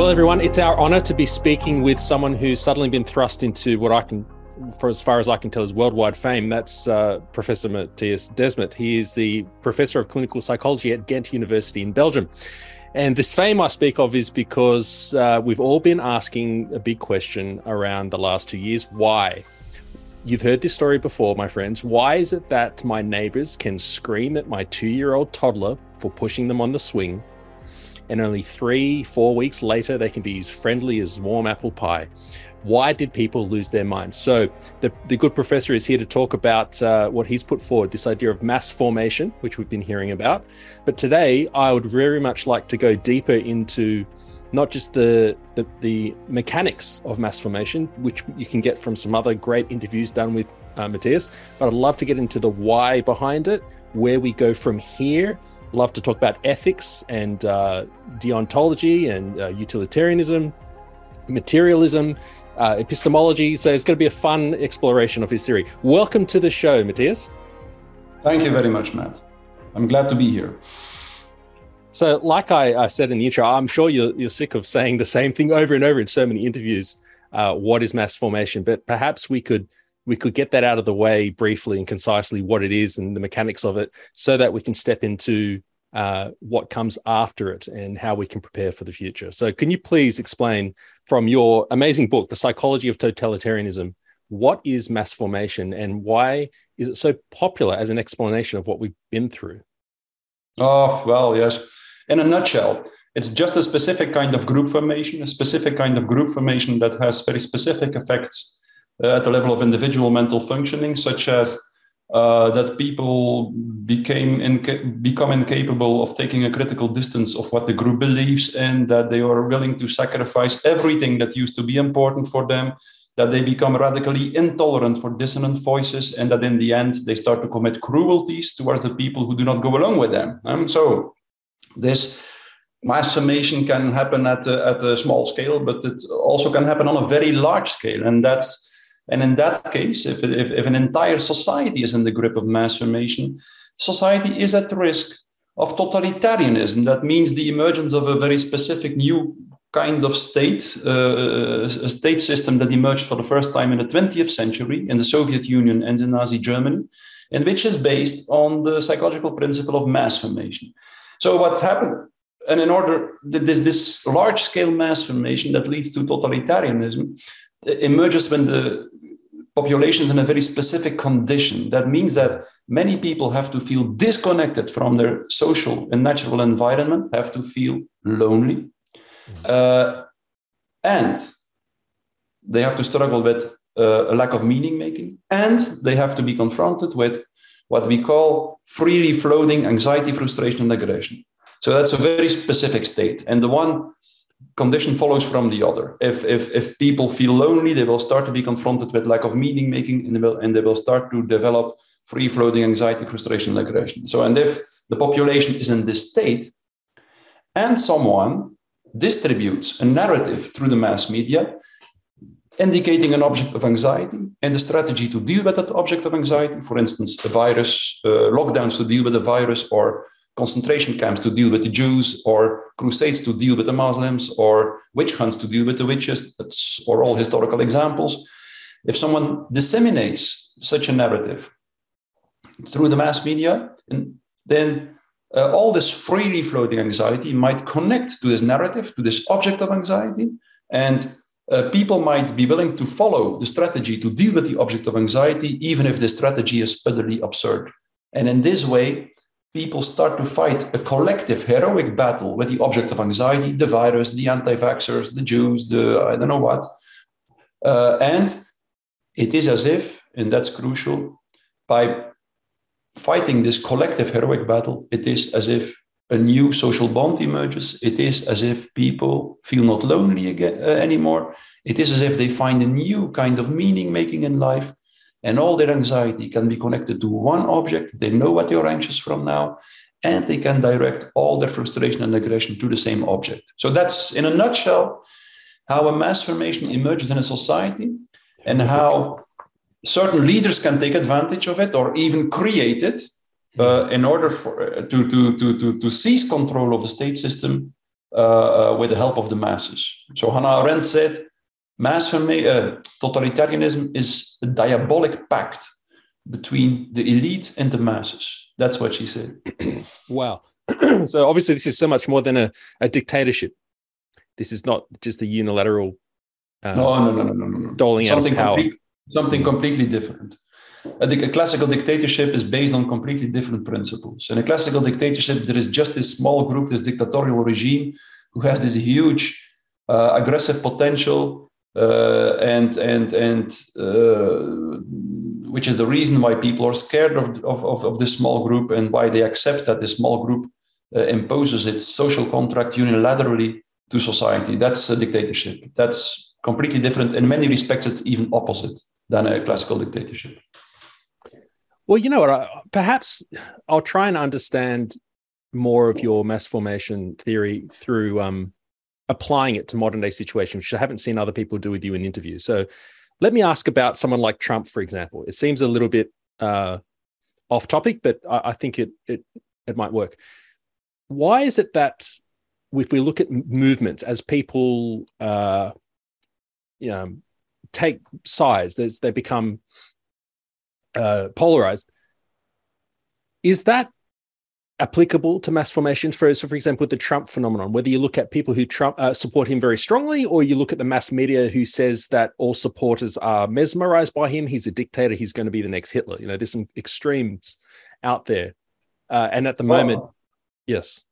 Well, everyone, it's our honor to be speaking with someone who's suddenly been thrust into what I can, for as far as I can tell, is worldwide fame. That's uh, Professor Matthias Desmet. He is the professor of clinical psychology at Ghent University in Belgium. And this fame I speak of is because uh, we've all been asking a big question around the last two years why? You've heard this story before, my friends. Why is it that my neighbors can scream at my two year old toddler for pushing them on the swing? And only three, four weeks later, they can be as friendly as warm apple pie. Why did people lose their minds? So, the, the good professor is here to talk about uh, what he's put forward this idea of mass formation, which we've been hearing about. But today, I would very much like to go deeper into not just the, the, the mechanics of mass formation, which you can get from some other great interviews done with uh, Matthias, but I'd love to get into the why behind it, where we go from here, love to talk about ethics and uh, deontology and uh, utilitarianism, materialism, uh, epistemology. So it's going to be a fun exploration of his theory. Welcome to the show, Matthias. Thank you very much, Matt. I'm glad to be here. So, like I, I said in the intro, I'm sure you're, you're sick of saying the same thing over and over in so many interviews. Uh, what is mass formation? But perhaps we could we could get that out of the way briefly and concisely what it is and the mechanics of it so that we can step into uh, what comes after it and how we can prepare for the future. So, can you please explain from your amazing book, The Psychology of Totalitarianism, what is mass formation and why is it so popular as an explanation of what we've been through? Oh, well, yes. In a nutshell, it's just a specific kind of group formation, a specific kind of group formation that has very specific effects at the level of individual mental functioning, such as uh, that people became inca- become incapable of taking a critical distance of what the group believes in, that they are willing to sacrifice everything that used to be important for them, that they become radically intolerant for dissonant voices, and that in the end they start to commit cruelties towards the people who do not go along with them. Um, so this mass formation can happen at a, at a small scale, but it also can happen on a very large scale, and that's and in that case, if, if, if an entire society is in the grip of mass formation, society is at risk of totalitarianism. That means the emergence of a very specific new kind of state, uh, a state system that emerged for the first time in the 20th century in the Soviet Union and in Nazi Germany, and which is based on the psychological principle of mass formation. So, what happened? And in order, this, this large scale mass formation that leads to totalitarianism emerges when the population is in a very specific condition. That means that many people have to feel disconnected from their social and natural environment, have to feel lonely, uh, and they have to struggle with uh, a lack of meaning making, and they have to be confronted with what we call freely floating anxiety, frustration, and aggression. So that's a very specific state. And the one condition follows from the other. If, if, if people feel lonely, they will start to be confronted with lack of meaning making and they will, and they will start to develop free floating anxiety, frustration, and aggression. So, and if the population is in this state and someone distributes a narrative through the mass media indicating an object of anxiety and a strategy to deal with that object of anxiety, for instance, a virus, uh, lockdowns to deal with a virus, or concentration camps to deal with the Jews, or crusades to deal with the Muslims, or witch hunts to deal with the witches. That's are all historical examples. If someone disseminates such a narrative through the mass media, then uh, all this freely floating anxiety might connect to this narrative, to this object of anxiety, and uh, people might be willing to follow the strategy to deal with the object of anxiety, even if the strategy is utterly absurd. And in this way, people start to fight a collective heroic battle with the object of anxiety, the virus, the anti vaxxers, the Jews, the I don't know what. Uh, and it is as if, and that's crucial, by fighting this collective heroic battle, it is as if a new social bond emerges. It is as if people feel not lonely again, uh, anymore. It is as if they find a new kind of meaning making in life and all their anxiety can be connected to one object. They know what they're anxious from now, and they can direct all their frustration and aggression to the same object. So that's, in a nutshell, how a mass formation emerges in a society and how certain leaders can take advantage of it or even create it uh, in order for, uh, to, to, to, to, to seize control of the state system uh, uh, with the help of the masses. So Hannah Arendt said, mass uh, totalitarianism is a diabolic pact between the elite and the masses. That's what she said. wow. so obviously, this is so much more than a, a dictatorship. This is not just a unilateral. Uh, no, no, no, no, no, no. Doling something out of power. Complete, something completely different. I think a classical dictatorship is based on completely different principles. In a classical dictatorship, there is just this small group, this dictatorial regime, who has this huge uh, aggressive potential, uh, and and and uh, which is the reason why people are scared of, of, of, this small group and why they accept that this small group uh, imposes its social contract unilaterally to society. That's a dictatorship. That's completely different. In many respects, it's even opposite than a classical dictatorship. Well, you know what? Perhaps I'll try and understand more of your mass formation theory through um, applying it to modern day situations, which I haven't seen other people do with you in interviews. So let me ask about someone like Trump, for example. It seems a little bit uh, off topic, but I, I think it, it it might work. Why is it that if we look at movements as people uh, you know, take sides, they become uh, polarized. Is that applicable to mass formations? For so, for example, the Trump phenomenon, whether you look at people who Trump uh, support him very strongly, or you look at the mass media who says that all supporters are mesmerized by him, he's a dictator, he's going to be the next Hitler. You know, there's some extremes out there, uh, and at the well, moment, yes.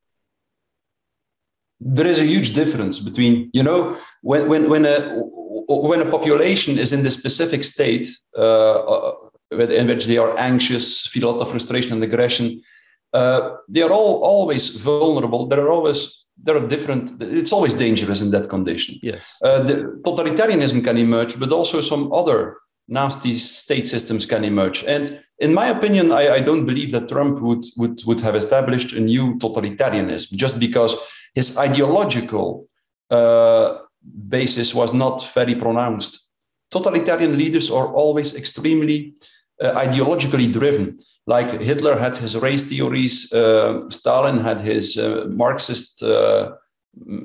There is a huge difference between, you know, when when when a when a population is in this specific state, uh, uh in which they are anxious, feel a lot of frustration and aggression. Uh, they are all always vulnerable. There are always there are different. It's always dangerous in that condition. Yes, uh, the totalitarianism can emerge, but also some other nasty state systems can emerge. And in my opinion, I, I don't believe that Trump would would would have established a new totalitarianism just because his ideological uh, basis was not very pronounced. Totalitarian leaders are always extremely uh, ideologically driven. Like Hitler had his race theories, uh, Stalin had his uh, Marxist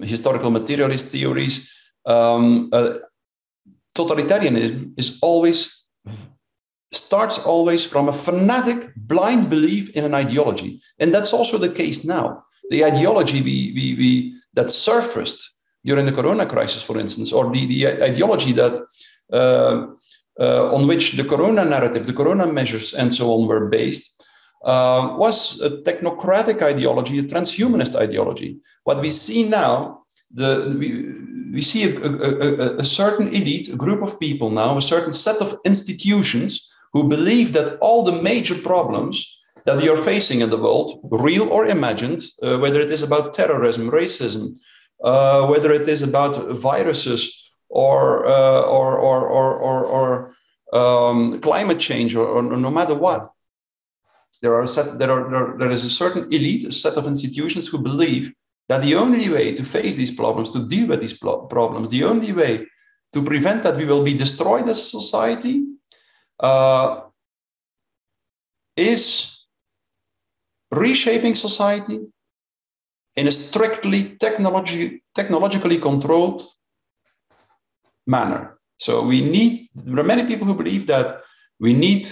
historical materialist theories. Um, totalitarianism is always starts always from a fanatic blind belief in an ideology and that's also the case now the ideology we, we, we that surfaced during the corona crisis for instance or the, the ideology that uh, uh, on which the corona narrative, the corona measures, and so on were based, uh, was a technocratic ideology, a transhumanist ideology. What we see now, the, we, we see a, a, a, certain elite, a group of people now, a certain set of institutions who believe that all the major problems that we are facing in the world, real or imagined, uh, whether it is about terrorism, racism, uh, whether it is about viruses or uh, or or or or, or um, climate change or, or, no matter what. There are set there are there, there is a certain elite, a set of institutions who believe that the only way to face these problems, to deal with these problems, the only way to prevent that we will be destroyed as a society uh, is reshaping society in a strictly technology, technologically controlled manner. So we need, there are many people who believe that we need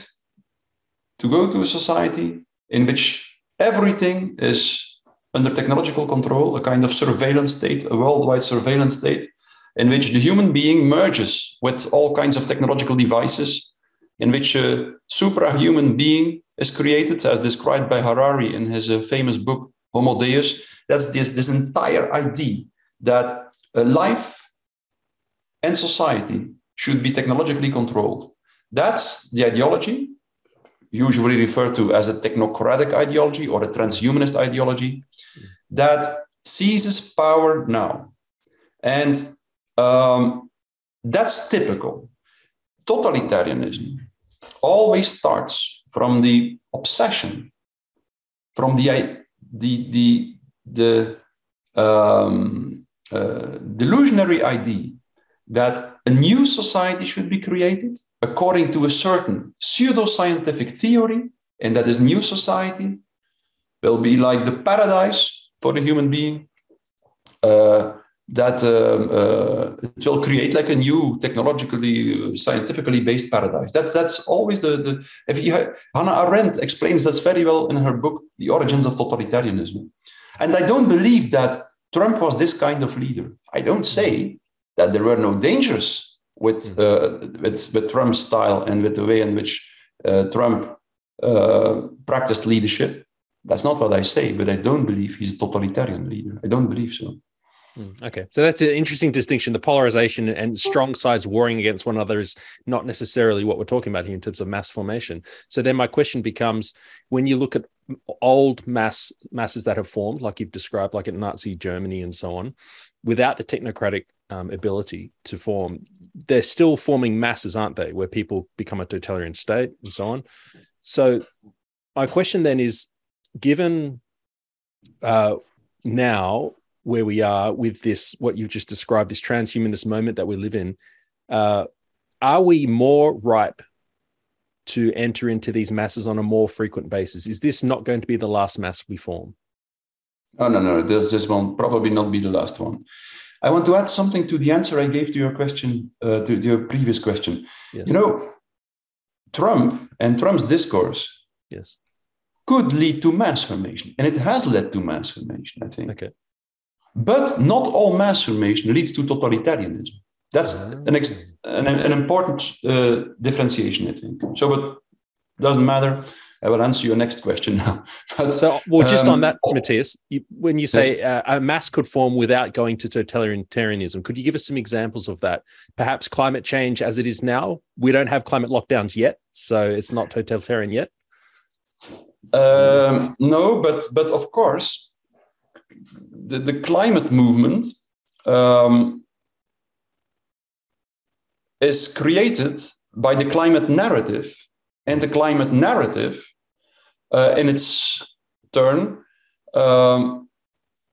to go to a society in which everything is under technological control, a kind of surveillance state, a worldwide surveillance state, in which the human being merges with all kinds of technological devices, in which a suprahuman being is created, as described by Harari in his uh, famous book Homo Deus. That's this, this entire idea that a life and society should be technologically controlled. That's the ideology, usually referred to as a technocratic ideology or a transhumanist ideology, that seizes power now. And um, that's typical. Totalitarianism always starts from the obsession, from the, the, the, the um, uh, delusionary idea that a new society should be created according to a certain pseudo-scientific theory, and that this new society will be like the paradise for the human being, uh, that um, uh, it will create like a new technologically, scientifically based paradise. That's that's always the, the if you Hannah Arendt explains this very well in her book, The Origins of Totalitarianism. And I don't believe that Trump was this kind of leader. I don't say that there were no dangers with uh, with, with Trump's style and with the way in which uh, Trump uh, practiced leadership. That's not what I say, but I don't believe he's a totalitarian leader. I don't believe so. Hmm, okay, so that's an interesting distinction. The polarization and strong sides warring against one another is not necessarily what we're talking about here in terms of mass formation. So then my question becomes: when you look at old mass masses that have formed, like you've described, like in Nazi Germany and so on, without the technocratic um, ability to form, they're still forming masses, aren't they? Where people become a totalitarian state and so on. So my question then is: given uh, now where we are with this, what you've just described, this transhumanist moment that we live in, uh, are we more ripe to enter into these masses on a more frequent basis? Is this not going to be the last mass we form? Oh, no, no, this, this will probably not be the last one. I want to add something to the answer I gave to your question, uh, to, your previous question. Yes. You know, Trump and Trump's discourse yes. could lead to mass formation, and it has led to mass formation, I think. Okay. But not all mass formation leads to totalitarianism. That's an, ex- an, an important uh, differentiation, I think. So, but doesn't matter. I will answer your next question now. but, so, well, just um, on that, Matthias, you, when you say uh, a mass could form without going to totalitarianism, could you give us some examples of that? Perhaps climate change as it is now. We don't have climate lockdowns yet, so it's not totalitarian yet. Um, no, but but of course, the, the climate movement um, is created by the climate narrative, and the climate narrative, uh, in its turn, um,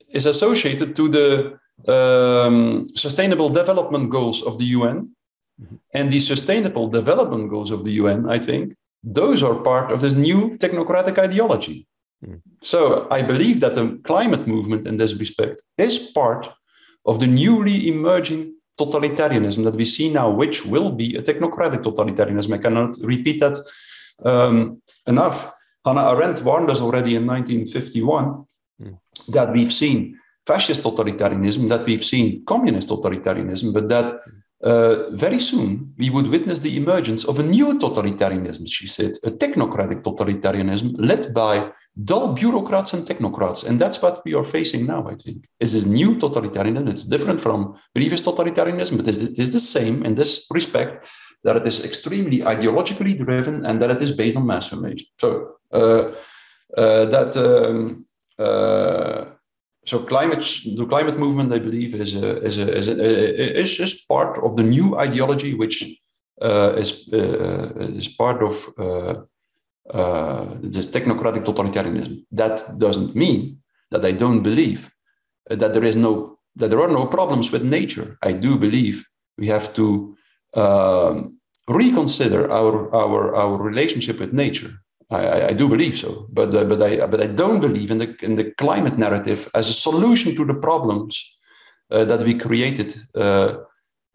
is associated to the um, sustainable development goals of the UN. Mm-hmm. And the sustainable development goals of the UN, I think, those are part of this new technocratic ideology. So I believe that the climate movement in this respect is part of the newly emerging totalitarianism that we see now, which will be a technocratic totalitarianism. I cannot repeat that um, enough. Hannah Arendt warned us already in 1951 mm. that we've seen fascist totalitarianism, that we've seen communist totalitarianism, but that uh, very soon we would witness the emergence of a new totalitarianism, she said, a technocratic totalitarianism led by dull bureaucrats and technocrats. And that's what we are facing now, I think, is this new totalitarianism. It's different from previous totalitarianism, but it is the same in this respect that it is extremely ideologically driven and that it is based on mass formation. So uh, uh, that um, uh, so climate the climate movement, I believe, is a, is a, is, a, is, is part of the new ideology which uh, is uh, is part of uh, uh, this technocratic totalitarianism. That doesn't mean that I don't believe that there is no that there are no problems with nature. I do believe we have to um, reconsider our our our relationship with nature. I, I do believe so, but uh, but I but I don't believe in the in the climate narrative as a solution to the problems uh, that we created uh,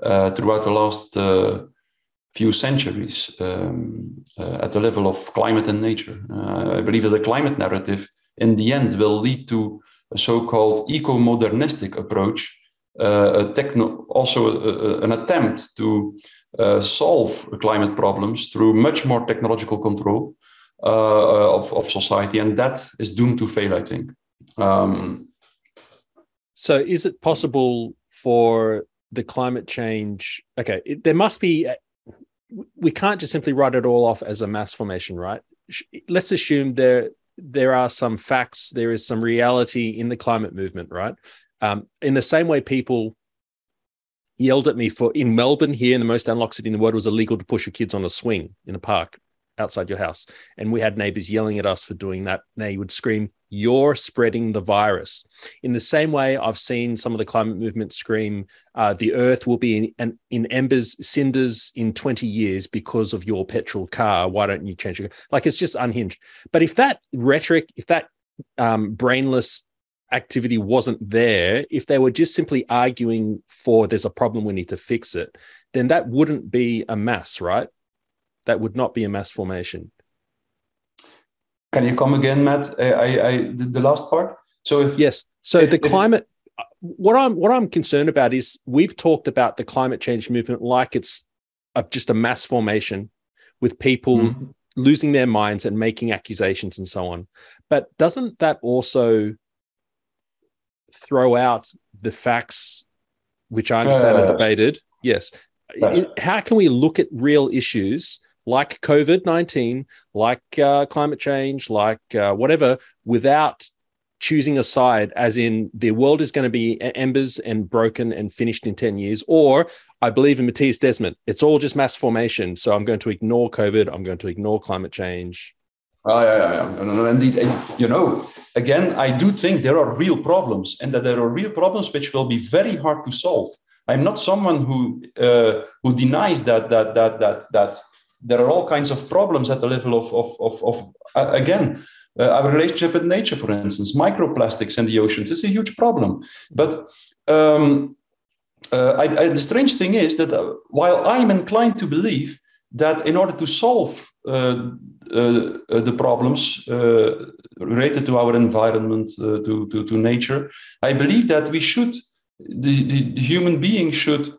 uh throughout the last uh, few centuries um, at the level of climate and nature. I believe that the climate narrative, in the end, will lead to a so-called eco-modernistic approach, a techno, also a, a, an attempt to solve climate problems through much more technological control uh, of, of society, and that is doomed to fail. I think. Um, so, is it possible for the climate change? Okay, it, there must be we can't just simply write it all off as a mass formation, right? Let's assume there there are some facts, there is some reality in the climate movement, right? Um, in the same way, people yelled at me for in Melbourne here in the most unlocked city in the world was illegal to push your kids on a swing in a park outside your house. And we had neighbors yelling at us for doing that. They would scream, You're spreading the virus. In the same way, I've seen some of the climate movement scream, uh, The earth will be in, in embers, cinders in 20 years because of your petrol car. Why don't you change your Like it's just unhinged. But if that rhetoric, if that um, brainless activity wasn't there, if they were just simply arguing for there's a problem, we need to fix it, then that wouldn't be a mass, right? That would not be a mass formation. Can you come again, Matt? I, I, the last part. So if yes, so if, the climate. If, what I'm what I'm concerned about is we've talked about the climate change movement like it's a, just a mass formation with people mm-hmm. losing their minds and making accusations and so on. But doesn't that also throw out the facts, which I understand uh, are debated? Yes. Uh, How can we look at real issues like COVID 19, like uh, climate change, like uh, whatever, without choosing a side, as in the world is going to be embers and broken and finished in 10 years, or I believe in Matthias Desmet, it's all just mass formation. So I'm going to ignore COVID, I'm going to ignore climate change. Oh, yeah, yeah, yeah. indeed. And, you know, again, I do think there are real problems and that there are real problems which will be very hard to solve. I'm not someone who uh, who denies that that that that that there are all kinds of problems at the level of, of, of, of uh, again, uh, our relationship with nature, for instance, microplastics in the oceans is a huge problem. But um, uh, I, I, the strange thing is that uh, while I'm inclined to believe that in order to solve uh, uh, the problems related to our environment, to, to, to, nature, I believe that we should, the, the, the human being should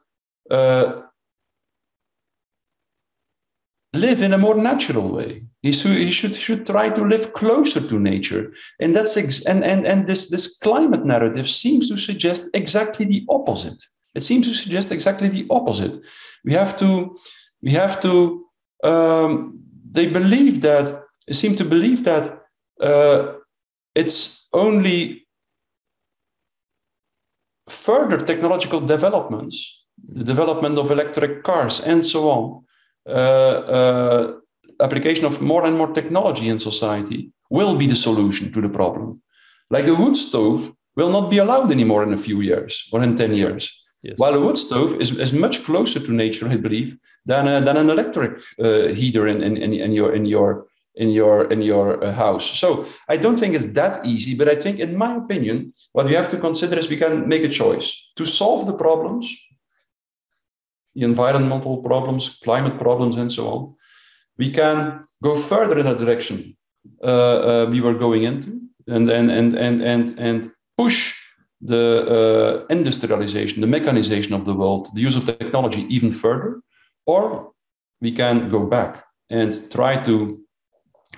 live in a more natural way. He should, he should, should try to live closer to nature. And that's ex- and, and, and this, this climate narrative seems to suggest exactly the opposite. It seems to suggest exactly the opposite. We have to, we have to, um, they believe that, they seem to believe that uh, it's only further technological developments, the development of electric cars and so on, application of more and more technology in society will be the solution to the problem. Like a wood stove will not be allowed anymore in a few years or in 10 years. Yes. While a wood stove is, is much closer to nature, I believe, than, a, than an electric uh, heater in, in, in, your, in your, in your, in your uh, house. So I don't think it's that easy, but I think, in my opinion, what we have to consider is we can make a choice to solve the problems environmental problems, climate problems, and so on, we can go further in a direction uh, uh, we were going into and, and, and, and, and, and push the uh, industrialization, the mechanization of the world, the use of technology even further, or we can go back and try to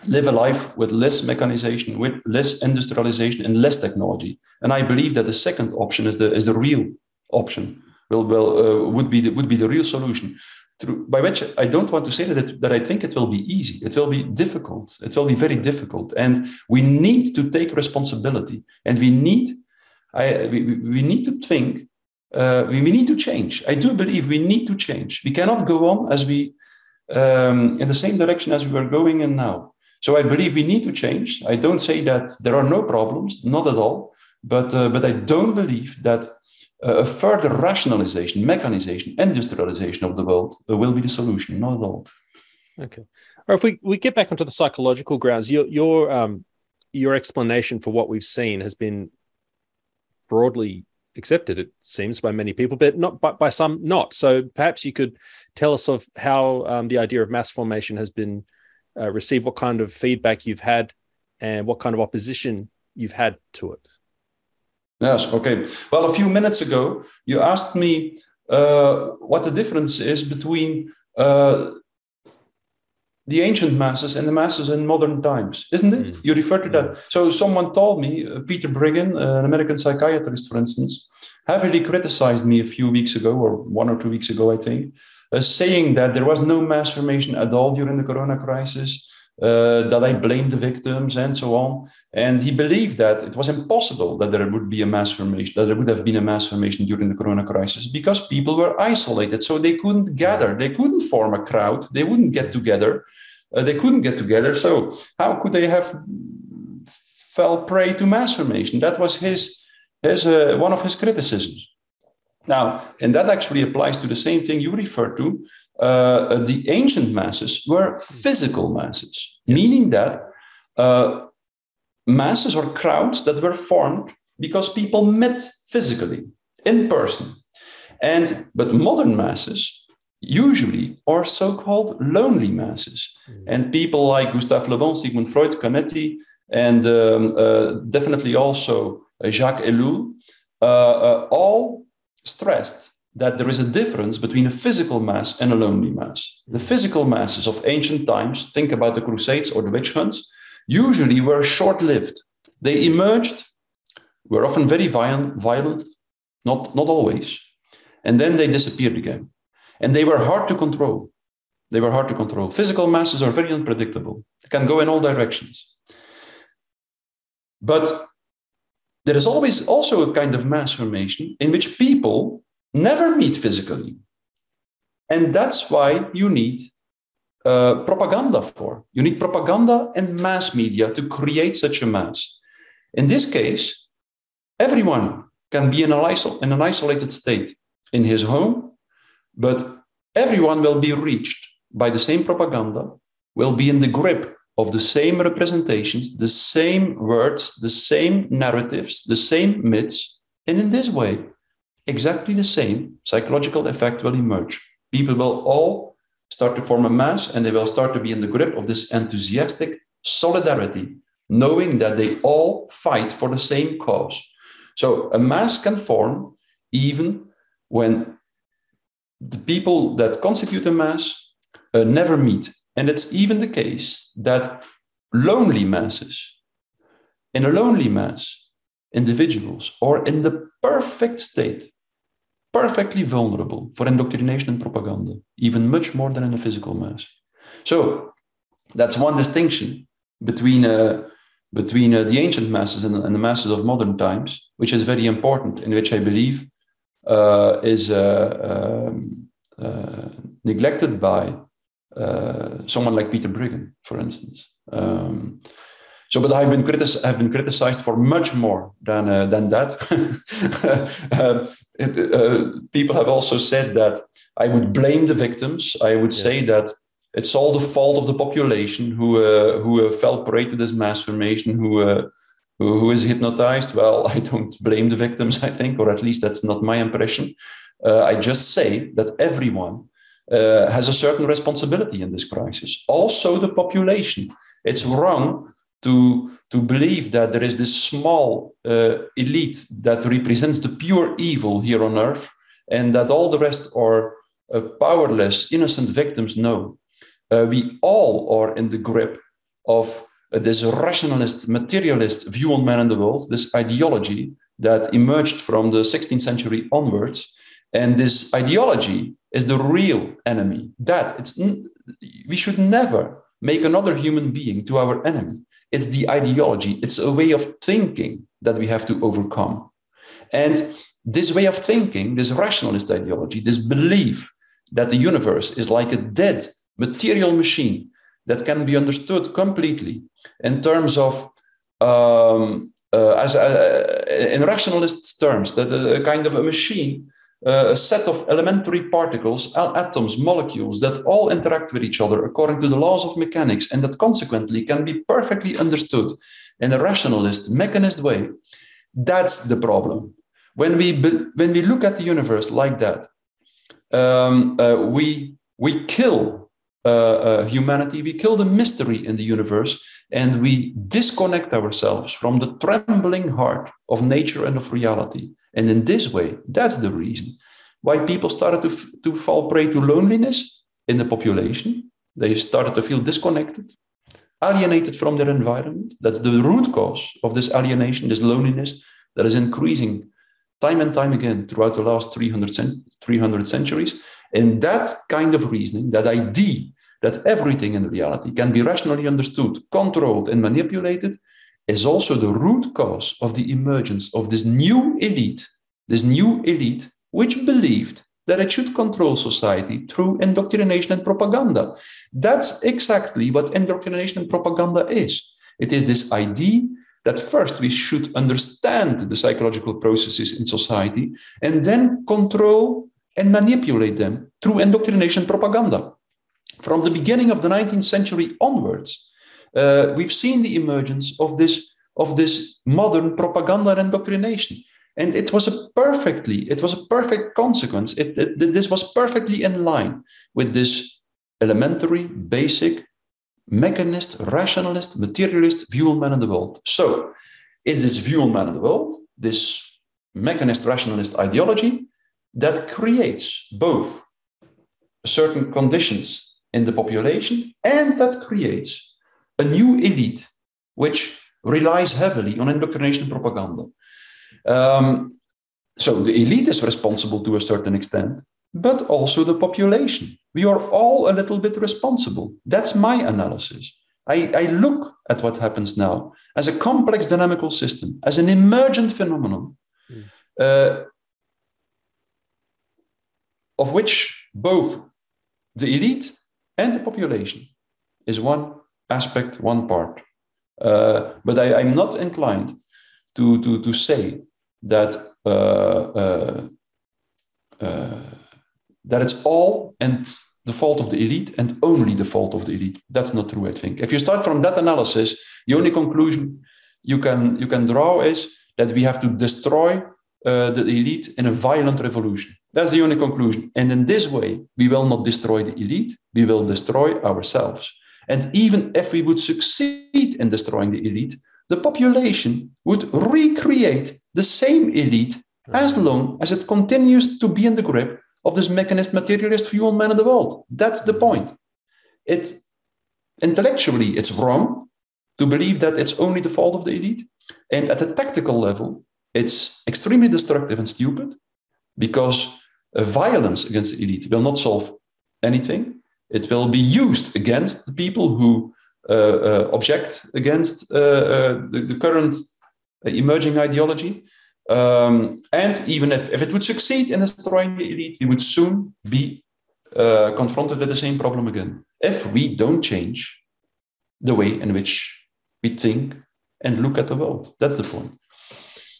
live a life with less mechanization, with less industrialization, and less technology. And I believe that the second option is the, is the real option will, will uh, would be the, would be the real solution. Through, by which I don't want to say that that I think it will be easy. It will be difficult. It will be very difficult, and we need to take responsibility. And we need, I, we, we need to think. Uh, we, we need to change. I do believe we need to change. We cannot go on as we um, in the same direction as we were going in now. So I believe we need to change. I don't say that there are no problems, not at all. But uh, but I don't believe that a further rationalization, mechanization, industrialization of the world will be the solution, not at all. Okay. Or if we, we get back onto the psychological grounds, your your um, your explanation for what we've seen has been broadly accepted, it seems, by many people, but not by, by some not. So perhaps you could tell us of how um, the idea of mass formation has been uh, received, what kind of feedback you've had, and what kind of opposition you've had to it. Yes, okay. Well, a few minutes ago, you asked me uh, what the difference is between uh, the ancient masses and the masses in modern times, isn't it? Mm. You refer to that. So, someone told me, uh, Peter Breggin, uh, an American psychiatrist, for instance, heavily criticized me a few weeks ago, or one or two weeks ago, I think, uh, saying that there was no mass formation at all during the corona crisis that I blamed the victims and so on. And he believed that it was impossible that there would be a mass formation, that there would have been a mass formation during the corona crisis because people were isolated. So they couldn't gather, they couldn't form a crowd, they wouldn't get together. Uh, they couldn't get together. So how could they have fell prey to mass formation? That was his, his uh, one of his criticisms. Now, and that actually applies to the same thing you refer to uh, the ancient masses were physical masses, yes. meaning that uh, masses or crowds that were formed because people met physically, in person. And but modern masses usually are so-called lonely masses. Mm. And people like Gustave Le Bon, Sigmund Freud, Canetti, and um, uh, definitely also uh, Jacques Ellul, uh, uh, all stressed that there is a difference between a physical mass and a lonely mass. The physical masses of ancient times, think about the Crusades or the witch hunts, usually were short lived. They emerged, were often very violent, violent not, not always, and then they disappeared again. And they were hard to control. They were hard to control. Physical masses are very unpredictable, they can go in all directions. But there is always also a kind of mass formation in which people never meet physically. And that's why you need uh, propaganda for. You need propaganda and mass media to create such a mass. In this case, everyone can be in, in an isolated state in his home, but everyone will be reached by the same propaganda, will be in the grip of the same representations, the same words, the same narratives, the same myths. And in this way, exactly the same psychological effect will emerge. People will all start to form a mass and they will start to be in the grip of this enthusiastic solidarity, knowing that they all fight for the same cause. So a mass can form even when the people that constitute a mass uh, never meet. And it's even the case that lonely masses, in a lonely mass, individuals are in the perfect state, perfectly vulnerable for indoctrination and propaganda, even much more than in a physical mass. So that's one distinction between uh, between uh, the ancient masses and, and, the masses of modern times, which is very important, in which I believe uh, is uh, um, uh, neglected by uh, someone like Peter Breggin, for instance. Um, so, but I've been, I've been criticized for much more than, uh, than that. it, people have also said that I would blame the victims. I would yes. say that it's all the fault of the population who uh, who uh, fell prey to this mass formation, who, uh, who, who is hypnotized. Well, I don't blame the victims, I think, or at least that's not my impression. Uh, I just say that everyone uh, has a certain responsibility in this crisis. Also, the population. It's wrong to to believe that there is this small uh, elite that represents the pure evil here on earth, and that all the rest are powerless, innocent victims. No, uh, we all are in the grip of uh, this rationalist, materialist view on man and the world, this ideology that emerged from the 16th century onwards. And this ideology is the real enemy. That it's we should never make another human being to our enemy. It's the ideology, it's a way of thinking that we have to overcome. And this way of thinking, this rationalist ideology, this belief that the universe is like a dead material machine that can be understood completely in terms of um, uh, as a, in rationalist terms that a kind of a machine uh, a set of elementary particles atoms molecules that all interact with each other according to the laws of mechanics and that consequently can be perfectly understood in a rationalist mechanist way that's the problem when we when we look at the universe like that um, uh, we we kill uh, uh, humanity, we kill the mystery in the universe, and we disconnect ourselves from the trembling heart of nature and of reality. And in this way, that's the reason why people started to, to fall prey to loneliness in the population. They started to feel disconnected, alienated from their environment. That's the root cause of this alienation, this loneliness that is increasing time and time again throughout the last 300, cent- 300 centuries. And that kind of reasoning, that idea that everything in reality can be rationally understood, controlled, and manipulated is also the root cause of the emergence of this new elite, this new elite which believed that it should control society through indoctrination and propaganda. That's exactly what indoctrination and propaganda is. It is this idea that first we should understand the psychological processes in society and then control and manipulate them through indoctrination and propaganda from the beginning of the 19th century onwards, uh, we've seen the emergence of this of this modern propaganda and indoctrination. And it was a perfectly, it was a perfect consequence. It, it, this was perfectly in line with this elementary, basic, mechanist, rationalist, materialist view on man in the world. So, is this view on man in the world, this mechanist, rationalist ideology, that creates both certain conditions in the population and that creates a new elite which relies heavily on indoctrination propaganda. Um, so the elite is responsible to a certain extent, but also the population. We are all a little bit responsible. That's my analysis. I, I look at what happens now as a complex dynamical system, as an emergent phenomenon, mm. uh, of which both the elite and the population is one aspect, one part. Uh, but I, am not inclined to, to, to say that uh, uh, uh, that it's all and the fault of the elite and only the fault of the elite. That's not true, I think. If you start from that analysis, the only conclusion you can you can draw is that we have to destroy uh, the elite in a violent revolution. That's the only conclusion. And in this way, we will not destroy the elite, we will destroy ourselves. And even if we would succeed in destroying the elite, the population would recreate the same elite as long as it continues to be in the grip of this mechanist materialist view on man in the world. That's the point. It intellectually it's wrong to believe that it's only the fault of the elite. And at a tactical level, it's extremely destructive and stupid because uh, violence against the elite will not solve anything. It will be used against the people who uh, uh, object against uh, the, the, current emerging ideology. Um, and even if, if it would succeed in destroying the elite, we would soon be confronted with the same problem again. If we don't change the way in which we think and look at the world, that's the point.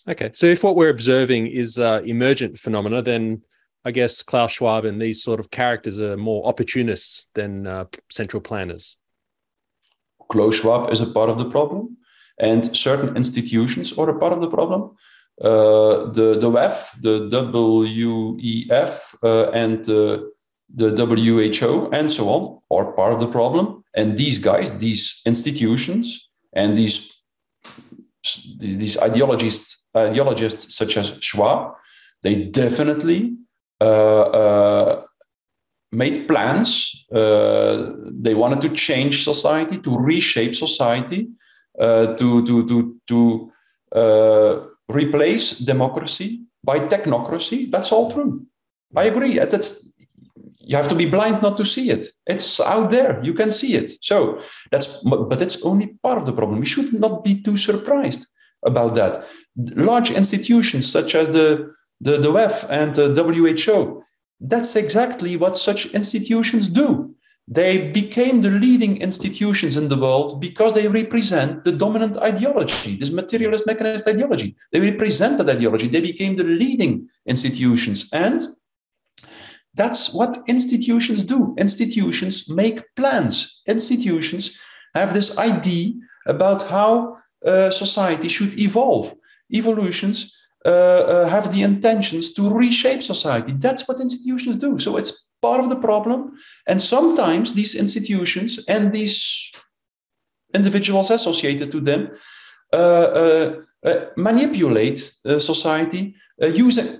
Okay, so if what we're observing is uh, emergent phenomena, then I guess Klaus Schwab and these sort of characters are more opportunists than uh, central planners. Klaus Schwab is a part of the problem, and certain institutions are a part of the problem. Uh, the the WEF, the WEF, uh, and the WHO, and so on, are part of the problem. And these guys, these institutions, and these these ideologists, ideologists such as Schwab, they definitely uh, uh, made plans. Uh, they wanted to change society, to reshape society, uh, to to to to uh, replace democracy by technocracy. That's all true. I agree. That's you have to be blind not to see it. It's out there. You can see it. So that's but that's only part of the problem. We should not be too surprised about that. Large institutions such as the the, the WEF and the WHO that's exactly what such institutions do. They became the leading institutions in the world because they represent the dominant ideology, this materialist mechanist ideology. They represent that ideology. They became the leading institutions. And that's what institutions do. Institutions make plans. Institutions have this idea about how uh, society should evolve. Evolutions Uh, uh, have the intentions to reshape society. That's what institutions do. So it's part of the problem. And sometimes these institutions and these individuals associated to them uh, uh manipulate society using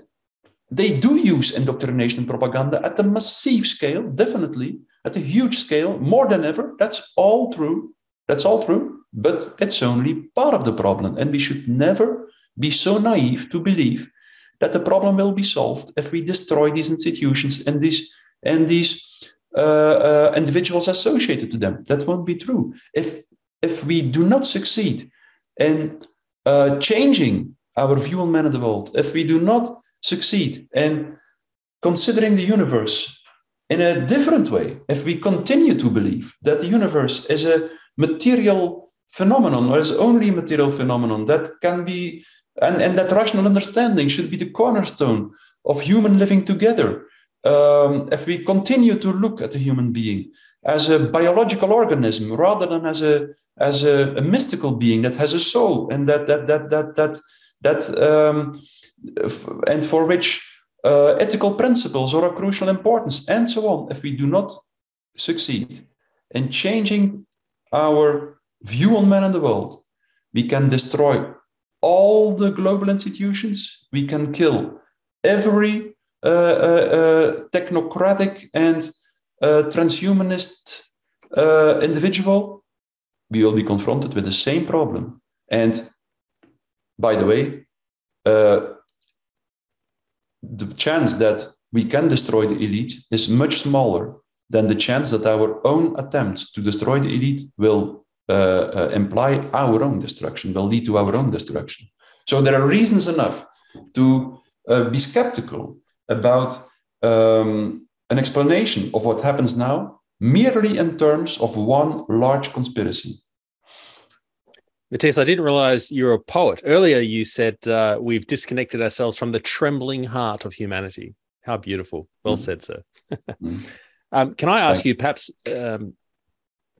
they do use indoctrination and propaganda at a massive scale, definitely at a huge scale, more than ever. That's all true. That's all true. But it's only part of the problem. And we should never be so naive to believe that the problem will be solved if we destroy these institutions and these and these uh, uh, individuals associated to them. That won't be true. If if we do not succeed in uh, changing our view on man in the world, if we do not succeed in considering the universe in a different way, if we continue to believe that the universe is a material phenomenon or is only a material phenomenon that can be and, and that rational understanding should be the cornerstone of human living together. Um, if we continue to look at the human being as a biological organism rather than as a, as a, a, mystical being that has a soul and that that that that that that um, and for which uh, ethical principles are of crucial importance and so on if we do not succeed in changing our view on man and the world we can destroy all the global institutions we can kill every uh, uh, uh technocratic and uh, transhumanist uh, individual we will be confronted with the same problem. And by the way, the chance that we can destroy the elite is much smaller than the chance that our own attempts to destroy the elite will uh, uh, imply our own destruction, will lead to our own destruction. So there are reasons enough to uh, be skeptical about um, an explanation of what happens now merely in terms of one large conspiracy. Mattias, I didn't realize you're a poet. Earlier, you said uh, we've disconnected ourselves from the trembling heart of humanity. How beautiful. Well mm. said, sir. mm. um, can I ask you, perhaps um,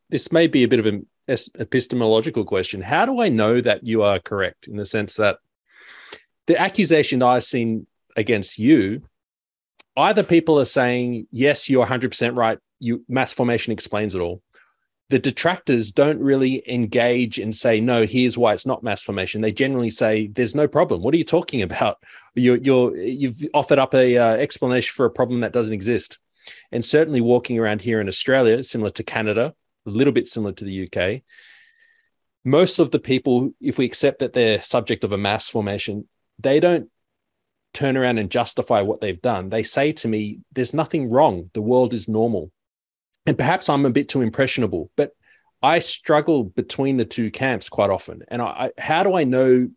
this may be a bit of an epistemological question. How do I know that you are correct in the sense that the accusation I've seen against you, either people are saying, yes, you're 100% right, you mass formation explains it all. The detractors don't really engage and say, no, here's why it's not mass formation. They generally say, there's no problem. What are you talking about? You're, you're you've offered up a uh, explanation for a problem that doesn't exist. And certainly walking around here in Australia, similar to Canada, a little bit similar to the UK, most of the people, if we accept that they're subject of a mass formation, they don't turn around and justify what they've done. They say to me, there's nothing wrong. The world is normal and perhaps I'm a bit too impressionable, but I struggle between the two camps quite often. And I, I, how do I know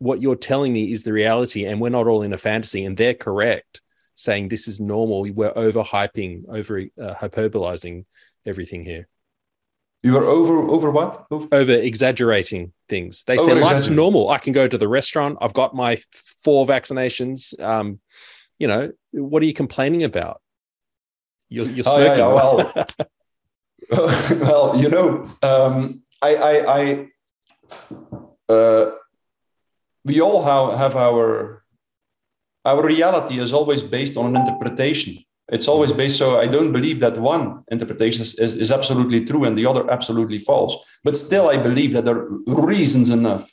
what you're telling me is the reality and we're not all in a fantasy and they're correct saying this is normal? We're overhyping, over uh, hyperbolizing everything here. You are over over what? Over, over exaggerating things. They say life's normal. I can go to the restaurant. I've got my four vaccinations. Um, you know, what are you complaining about? You're, you're oh, yeah, yeah. Well, well, you know, um, I, I, I uh, we all have, have our our reality is always based on an interpretation. It's always based. So I don't believe that one interpretation is, is, is absolutely true and the other absolutely false. But still, I believe that there are reasons enough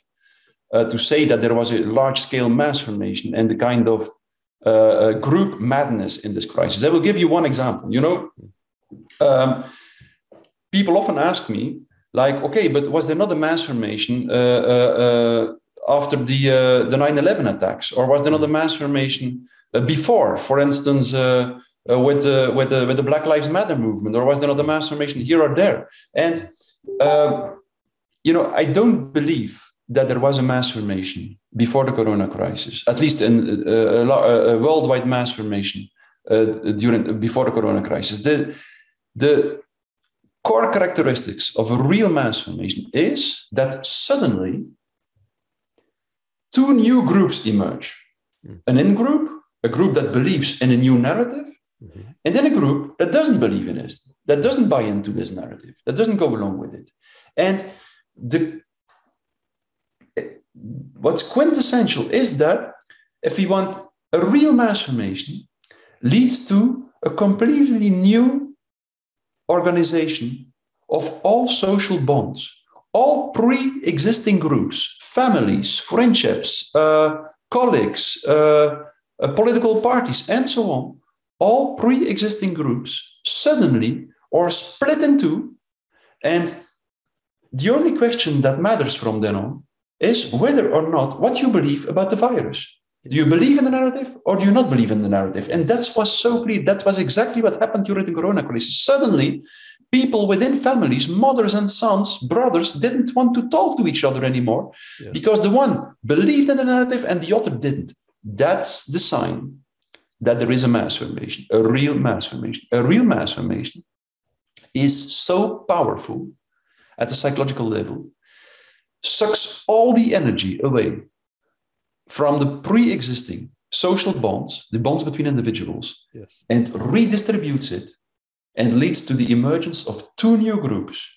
uh, to say that there was a large scale mass formation and the kind of uh, group madness in this crisis. I will give you one example. You know, um, people often ask me, like, okay, but was there not a mass formation uh, uh, uh after the uh, the 9/11 attacks, or was there not a mass formation uh, before, for instance? With the with the with the Black Lives Matter movement, or was there not a mass formation here or there? And um, you know, I don't believe that there was a mass formation before the corona crisis, at least in a, a, a worldwide mass formation uh, during before the corona crisis. The, the core characteristics of a real mass formation is that suddenly two new groups emerge mm. an in group, a group that believes in a new narrative, mm-hmm. and then a group that doesn't believe in it, that doesn't buy into this narrative, that doesn't go along with it. And the what's quintessential is that if we want a real mass formation, leads to a completely new organization of all social bonds, all pre-existing groups, families, friendships, uh, colleagues, uh, uh, political parties, and so on, all pre-existing groups suddenly are split in two, and the only question that matters from then on is whether or not what you believe about the virus. Do you believe in the narrative or do you not believe in the narrative? And that was so clear. That was exactly what happened during the corona crisis. Suddenly, people within families, mothers and sons, brothers, didn't want to talk to each other anymore yes. because the one believed in the narrative and the other didn't. That's the sign that there is a mass formation, a real mass formation. A real mass formation is so powerful at the psychological level sucks all the energy away from the pre existing social bonds, the bonds between individuals, yes. and redistributes it and leads to the emergence of two new groups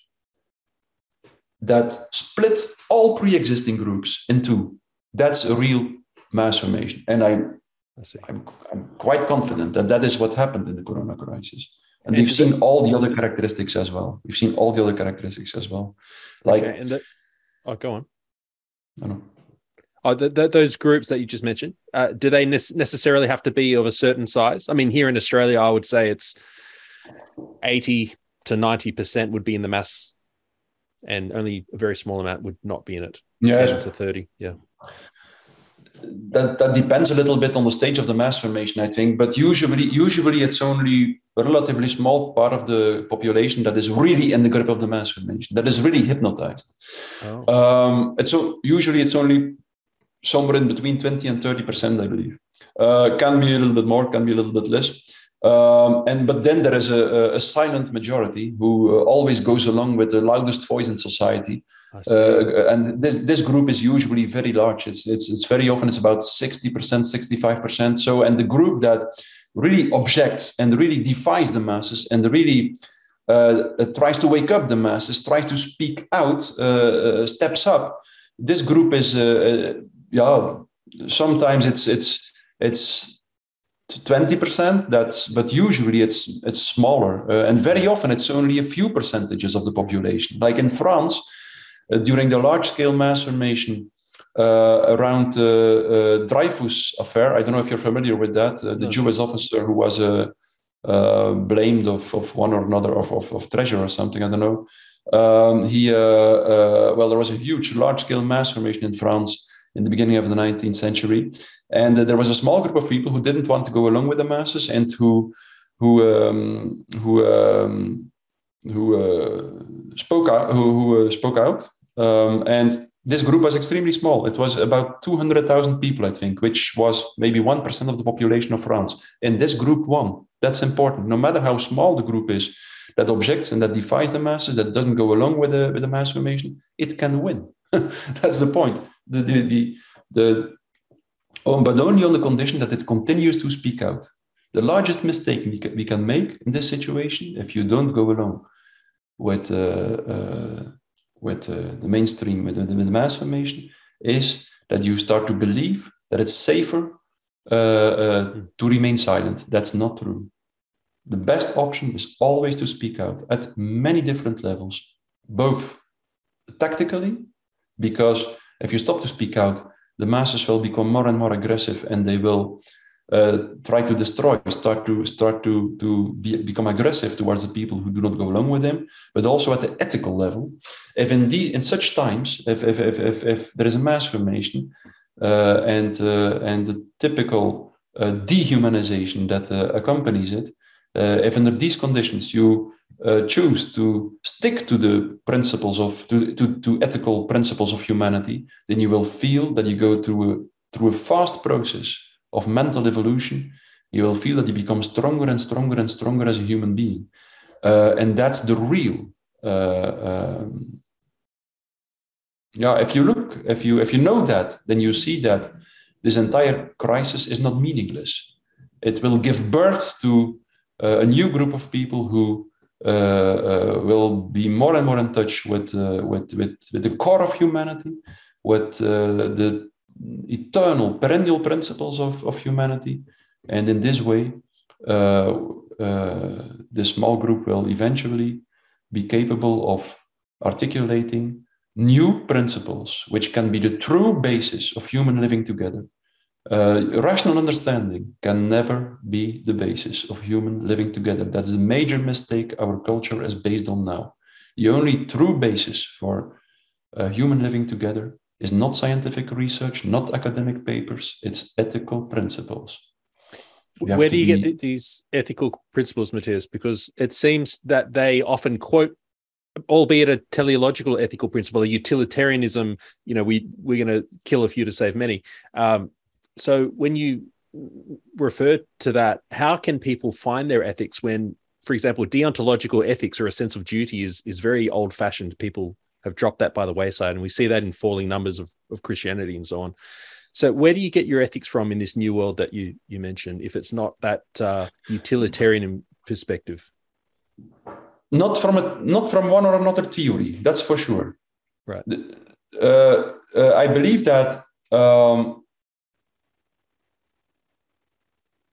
that split all pre-existing groups in two. That's a real mass formation, and I, I'm, I'm quite confident that that is what happened in the Corona crisis. And, and we've seen all the other characteristics as well. We've seen all the other characteristics as well. Like, okay, the, oh, go on. I know. Oh, the, the, those groups that you just mentioned, uh, do they ne- necessarily have to be of a certain size? I mean, here in Australia, I would say it's 80 to 90% would be in the mass and only a very small amount would not be in it. Yeah. 10 to 30. Yeah. That, that depends a little bit on the stage of the mass formation, I think. But usually, usually it's only a relatively small part of the population that is really in the grip of the mass formation, that is really hypnotized. Oh. Um, it's so usually it's only somewhere in between 20 and 30 percent, I believe. Uh, can be a little bit more, can be a little bit less. Um, and but then there is a, a silent majority who uh, always goes along with the loudest voice in society. Uh, and this this group is usually very large. It's it's it's very often it's about sixty percent, sixty five percent. So and the group that really objects and really defies the masses and really uh, tries to wake up the masses, tries to speak out, uh, uh, steps up. This group is yeah. Sometimes it's it's it's 20% that's but usually it's it's smaller uh, and very often it's only a few percentages of the population like in france uh, during the large scale mass formation uh, around uh, uh, dreyfus affair i don't know if you're familiar with that uh, the no. jewish officer who was blamed of, of one or another of, of, of treasure or something i don't know um, he well there was a huge large scale mass formation in france in the beginning of the 19th century. And uh, there was a small group of people who didn't want to go along with the masses and who who um, who um, who uh, spoke out who, who uh, spoke out. Um, and this group was extremely small. It was about 200,000 people, I think, which was maybe 1% of the population of France. And this group won. That's important. No matter how small the group is that objects and that defies the masses, that doesn't go along with the, with the mass formation, it can win. That's the point the, the, the, the oh, but only on the condition that it continues to speak out. The largest mistake we can, we can make in this situation, if you don't go along with, uh, uh, with uh, the mainstream, with, with the mass formation, is that you start to believe that it's safer uh, uh, to remain silent. That's not true. The best option is always to speak out at many different levels, both tactically, because if you stop to speak out, the masses will become more and more aggressive, and they will uh, try to destroy, start to start to to be, become aggressive towards the people who do not go along with them. But also at the ethical level, if indeed in such times, if if if if, if there is a mass formation uh, and uh, and the typical uh, dehumanization that uh, accompanies it, uh, if under these conditions you choose to stick to the principles of to, to, to, ethical principles of humanity, then you will feel that you go through a, through a fast process of mental evolution. You will feel that you become stronger and stronger and stronger as a human being, uh, and that's the real. Uh, um, yeah, if you look, if you if you know that, then you see that this entire crisis is not meaningless. It will give birth to uh, a new group of people who uh, uh, will be more and more in touch with, uh, with, with, with the core of humanity, with the eternal, perennial principles of, of humanity. And in this way, this small group will eventually be capable of articulating new principles, which can be the true basis of human living together. Uh, rational understanding can never be the basis of human living together. That's the major mistake our culture is based on now. The only true basis for uh, human living together is not scientific research, not academic papers, it's ethical principles. Where do you be... get these ethical principles, Mattias? Because it seems that they often quote albeit a teleological ethical principle, a utilitarianism, you know, we we're going to kill a few to save many. Um, so when you refer to that, how can people find their ethics when, for example, deontological ethics or a sense of duty is is very old fashioned? People have dropped that by the wayside, and we see that in falling numbers of, of Christianity and so on. So where do you get your ethics from in this new world that you you mentioned? If it's not that uh, utilitarian perspective, not from a, not from one or another theory, that's for sure. Right. Uh, uh, I believe that um,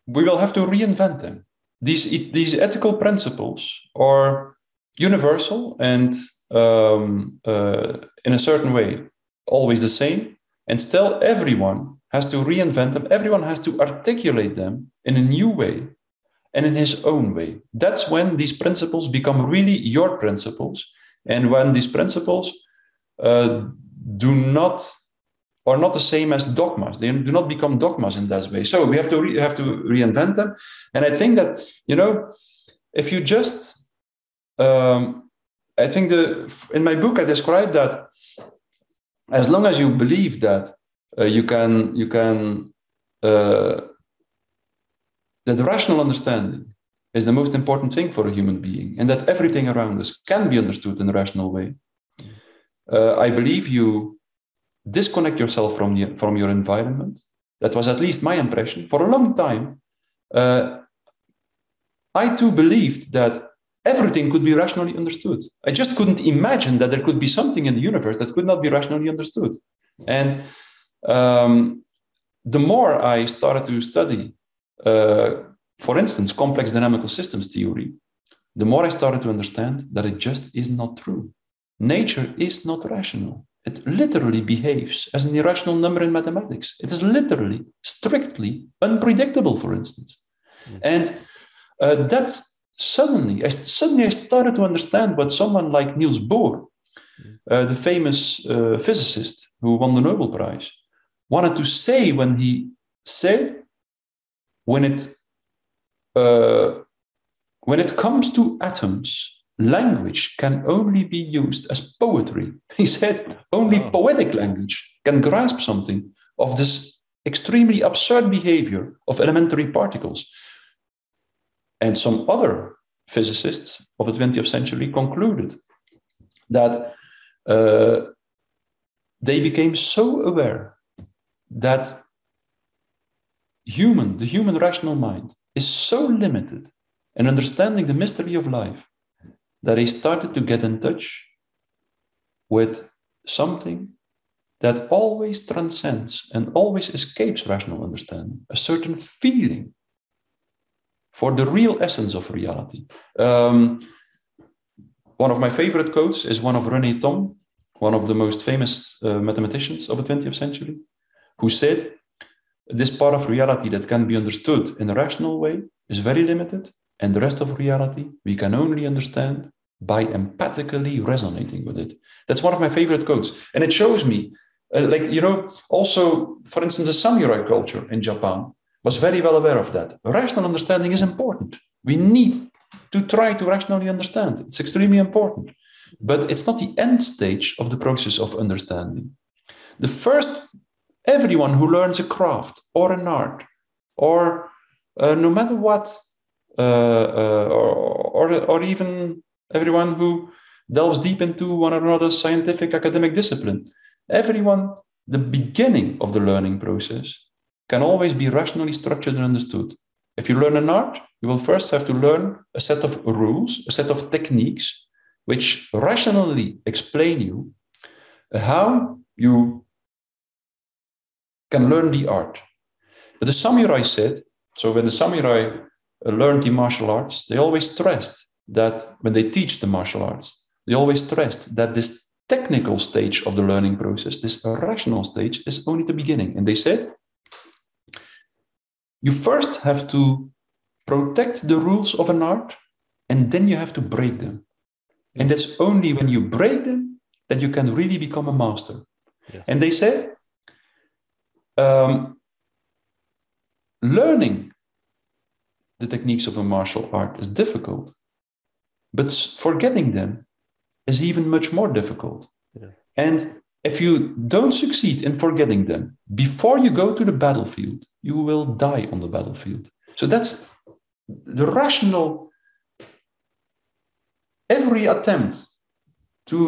we will have to reinvent them. These, these ethical principles are universal and um, uh, in a certain way always the same. And still, everyone has to reinvent them, everyone has to articulate them in a new way and in his own way. That's when these principles become really your principles. And when these principles uh, do not are not the same as dogmas. They do not become dogmas in that way. So we have to re- have to reinvent them. And I think that you know, if you just, um, I think the in my book I describe that as long as you believe that uh, you can you can uh, that rational understanding is the most important thing for a human being, and that everything around us can be understood in a rational way. Uh, I believe you disconnect yourself from the, from your environment. That was at least my impression for a long time. Uh, I too believed that everything could be rationally understood. I just couldn't imagine that there could be something in the universe that could not be rationally understood. And um, the more I started to study, uh, for instance, complex dynamical systems theory, the more I started to understand that it just is not true. Nature is not rational. It literally behaves as an irrational number in mathematics. It is literally, strictly unpredictable, for instance. Mm. And uh, that's suddenly, I, suddenly I started to understand what someone like Niels Bohr, uh, the famous uh, physicist who won the Nobel Prize, wanted to say when he said, when it uh, when it comes to atoms, language can only be used as poetry. He said only oh. poetic language can grasp something of this extremely absurd behavior of elementary particles. And some other physicists of the 20th century concluded that uh, they became so aware that human, the human rational mind, is so limited in understanding the mystery of life that they started to get in touch with something that always transcends and always escapes rational understanding, a certain feeling for the real essence of reality. Um, one of my favorite quotes is one of René Thom, one of the most famous uh, mathematicians of the 20th century, who said, This part of reality that can be understood in a rational way is very limited and the rest of reality we can only understand by empathically resonating with it. That's one of my favorite quotes. And it shows me, uh, like, you know, also, for instance, the samurai culture in Japan was very well aware of that. Rational understanding is important. We need to try to rationally understand. It's extremely important. But it's not the end stage of the process of understanding. The first, everyone who learns a craft or an art, or uh, no matter what uh, uh, or, or, or even everyone who delves deep into one or another scientific academic discipline. Everyone, the beginning of the learning process can always be rationally structured and understood. If you learn an art, you will first have to learn a set of rules, a set of techniques, which rationally explain you how you can learn the art. But the samurai said, so when the samurai learned the martial arts, they always stressed that when they teach the martial arts, they always stressed that this technical stage of the learning process, this rational stage, is only the beginning. And they said, you first have to protect the rules of an art, and then you have to break them. And it's only when you break them that you can really become a master. Yes. And they said, um, learning the techniques of a martial art is difficult, but forgetting them is even much more difficult. Yeah. And if you don't succeed in forgetting them before you go to the battlefield, you will die on the battlefield. So that's the rational, every attempt to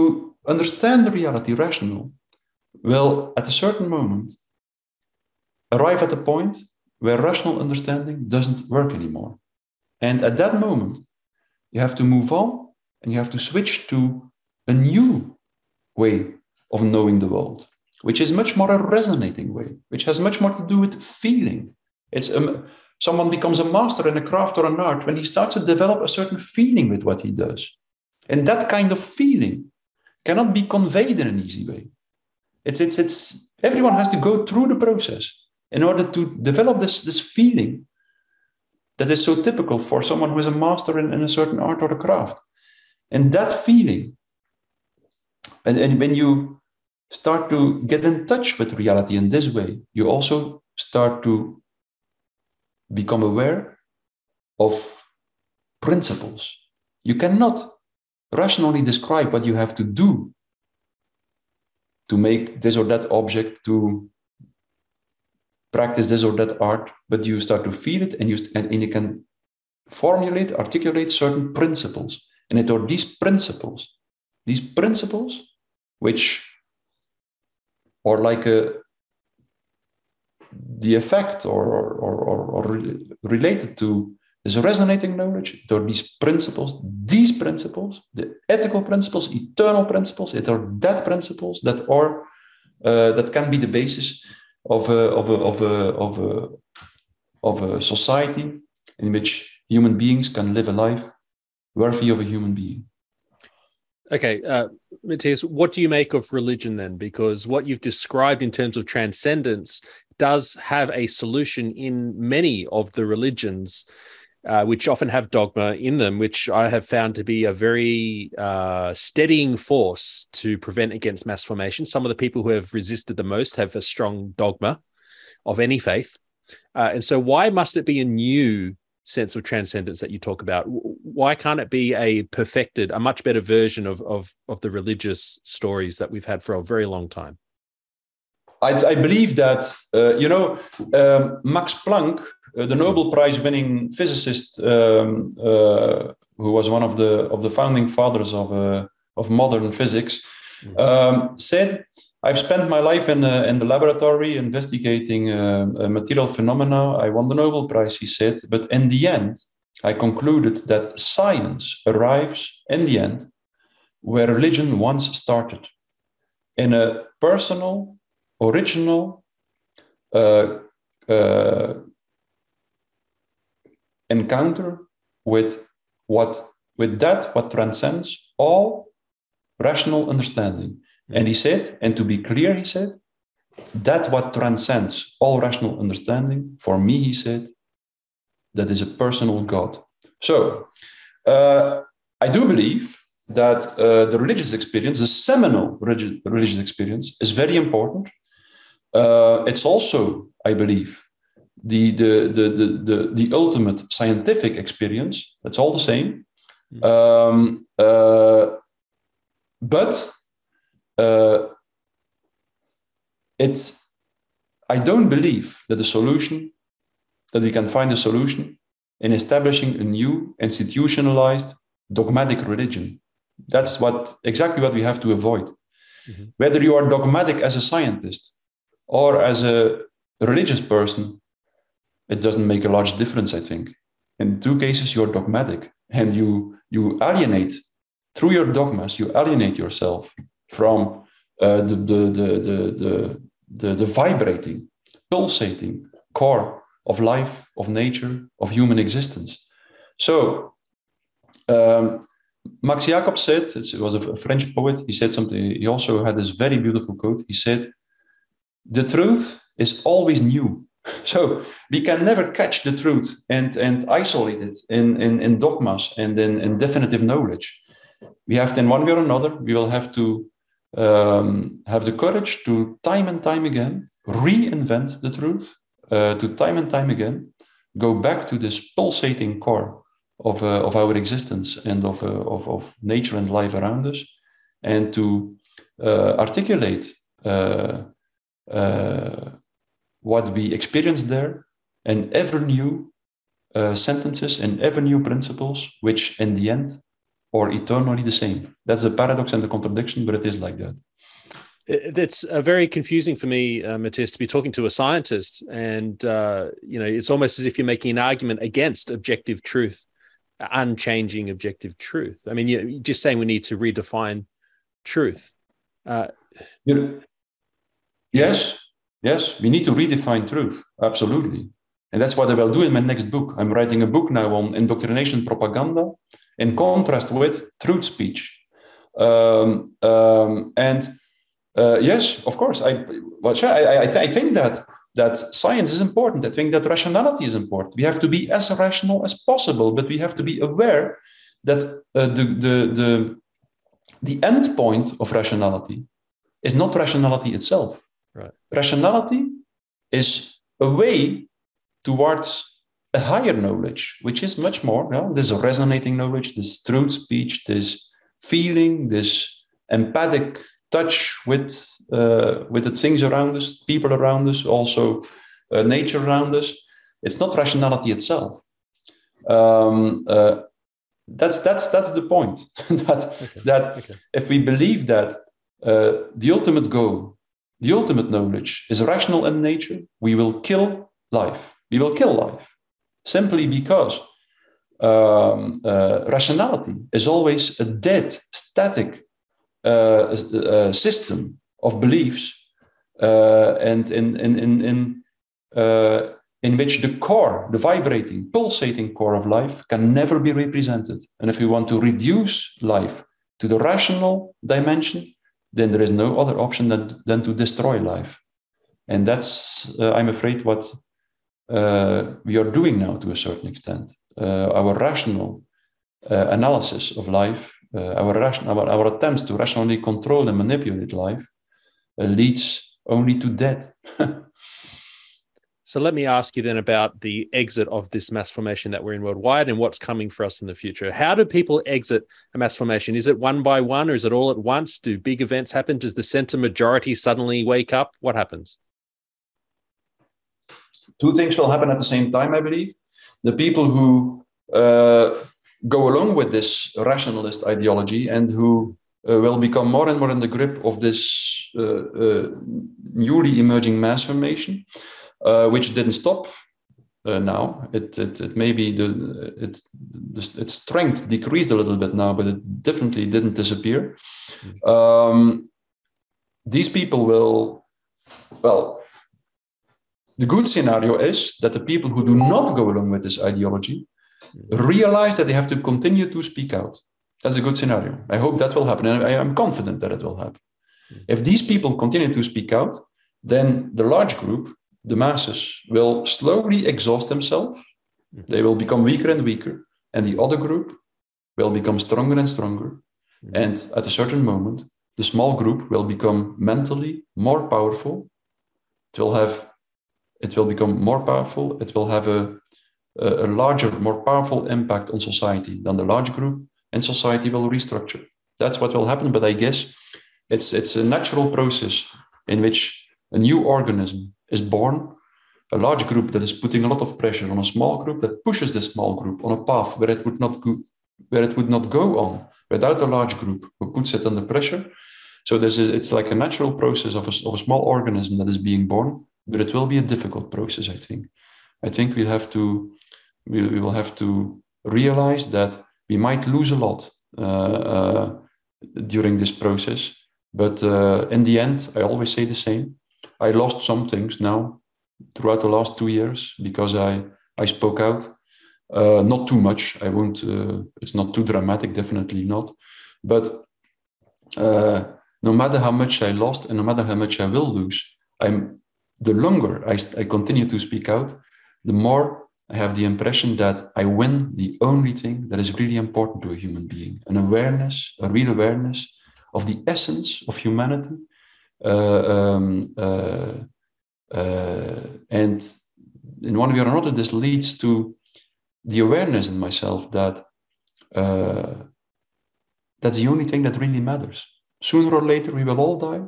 understand the reality rational will, at a certain moment, arrive at a point where rational understanding doesn't work anymore. And at that moment, you have to move on and you have to switch to a new way of knowing the world, which is much more a resonating way, which has much more to do with feeling. It's um, someone becomes a master in a craft or an art when he starts to develop a certain feeling with what he does. And that kind of feeling cannot be conveyed in an easy way. It's, it's, it's, everyone has to go through the process in order to develop this, this feeling that is so typical for someone who is a master in, in a certain art or a craft. And that feeling, and, and when you start to get in touch with reality in this way, you also start to become aware of principles. You cannot rationally describe what you have to do to make this or that object, to practice this or that art, but you start to feel it and you, and, and you can formulate, articulate certain principles. And it are these principles, these principles, which are like a, the effect or, or, or, or related to this resonating knowledge. There are these principles, these principles, the ethical principles, eternal principles. It are that principles that are uh, that can be the basis of a, of a, of a, of a, of a society in which human beings can live a life worthy of a human being. Okay, uh, Mattias, what do you make of religion then? Because what you've described in terms of transcendence does have a solution in many of the religions, uh, which often have dogma in them, which I have found to be a very uh, steadying force to prevent against mass formation. Some of the people who have resisted the most have a strong dogma of any faith. Uh, and so, why must it be a new sense of transcendence that you talk about? Why can't it be a perfected, a much better version of, of, of the religious stories that we've had for a very long time? I, I believe that, uh, you know, um, Max Planck, uh, the Nobel Prize winning physicist, um, uh, who was one of the, of the founding fathers of, uh, of modern physics, mm-hmm. um, said I've spent my life in, uh, in the laboratory investigating uh, material phenomena. I won the Nobel Prize, he said. But in the end, I concluded that science arrives in the end where religion once started in a personal, original uh, uh, encounter with what with that what transcends all rational understanding and he said, and to be clear, he said, that what transcends all rational understanding, for me, he said, that is a personal God. So uh, I do believe that uh, the religious experience, the seminal religi- religious experience, is very important. Uh, it's also, I believe, the, the, the, the, the, the ultimate scientific experience. That's all the same. Hmm. Um, uh, but uh, it's I don't believe that the solution that we can find a solution in establishing a new institutionalized dogmatic religion. That's what exactly what we have to avoid. Mm-hmm. Whether you are dogmatic as a scientist or as a religious person, it doesn't make a large difference, I think. In two cases, you're dogmatic and you you alienate through your dogmas, you alienate yourself from uh, the, the, the, the, vibrating, pulsating core of life, of nature, of human existence. So, um, Max Jacob said, it was a French poet, he said something, he also had this very beautiful quote. He said, The truth is always new. So we can never catch the truth and, and isolate it in, in, in dogmas and in, in definitive knowledge. We have to, in one way or another, we will have to um, have the courage to time and time again reinvent the truth, uh, to time and time again go back to this pulsating core of, uh, of our existence and of, uh, of, of, nature and life around us, and to uh, articulate uh, uh, what we experience there and ever new sentences and ever new principles, which in the end or eternally the same. That's the paradox and the contradiction, but it is like that. It's uh, very confusing for me, uh, Mattias, to be talking to a scientist, and uh, you know, it's almost as if you're making an argument against objective truth, unchanging objective truth. I mean, you're just saying we need to redefine truth. Uh, You, yes, yes, we need to redefine truth. Absolutely. And that's what I will do in my next book. I'm writing a book now on indoctrination propaganda in contrast with truth speech. Um, um, and uh, yes, of course, I, well, I, I, I think that that science is important. I think that rationality is important. We have to be as rational as possible, but we have to be aware that uh, the, the, the, the end point of rationality is not rationality itself. Right. Rationality is a way towards a higher knowledge, which is much more you know, this resonating knowledge, this truth speech, this feeling, this empathic touch with uh, with the things around us, people around us, also uh, nature around us. It's not rationality itself. Um, uh, that's that's that's the point. that okay. that okay. if we believe that uh, the ultimate goal, the ultimate knowledge is rational in nature, we will kill life. We will kill life simply because um, uh, rationality is always a dead, static uh, uh, system of beliefs, uh, and in in in in, uh, in which the core, the vibrating, pulsating core of life, can never be represented. And if we want to reduce life to the rational dimension, then there is no other option than, than to destroy life. And that's, uh, I'm afraid, what uh, we are doing now to a certain extent. Uh, our rational uh, analysis of life, uh, our, our, our attempts to rationally control and manipulate life uh, leads only to death. so let me ask you then about the exit of this mass formation that we're in worldwide and what's coming for us in the future. How do people exit a mass formation? Is it one by one or is it all at once? Do big events happen? Does the center majority suddenly wake up? What happens? Two things will happen at the same time, I believe. The people who uh, go along with this rationalist ideology and who uh, will become more and more in the grip of this uh, uh newly emerging mass formation, uh, which didn't stop uh, now. It, it, it maybe the, it, the, its strength decreased a little bit now, but it definitely didn't disappear. Mm. Um, these people will, well, the good scenario is that the people who do not go along with this ideology realize that they have to continue to speak out. That's a good scenario. I hope that will happen. And I am confident that it will happen. Mm-hmm. If these people continue to speak out, then the large group, the masses, will slowly exhaust themselves. Mm-hmm. They will become weaker and weaker. And the other group will become stronger and stronger. Mm-hmm. And at a certain moment, the small group will become mentally more powerful. It will have it will become more powerful. It will have a, a, larger, more powerful impact on society than the large group, and society will restructure. That's what will happen. But I guess it's it's a natural process in which a new organism is born, a large group that is putting a lot of pressure on a small group that pushes the small group on a path where it would not go, where it would not go on without a large group who puts it under pressure. So this is it's like a natural process of a, of a small organism that is being born but it will be a difficult process. I think. I think we have to we, we will have to realize that we might lose a lot uh, uh, during this process. But uh, in the end, I always say the same. I lost some things now throughout the last two years because I I spoke out. Uh, not too much. I won't. Uh, it's not too dramatic. Definitely not. But uh, no matter how much I lost and no matter how much I will lose, I'm the longer I, I continue to speak out, the more I have the impression that I win the only thing that is really important to a human being an awareness, a real awareness of the essence of humanity. Uh, um, uh, uh, and in one way or another, this leads to the awareness in myself that uh, that's the only thing that really matters. Sooner or later, we will all die.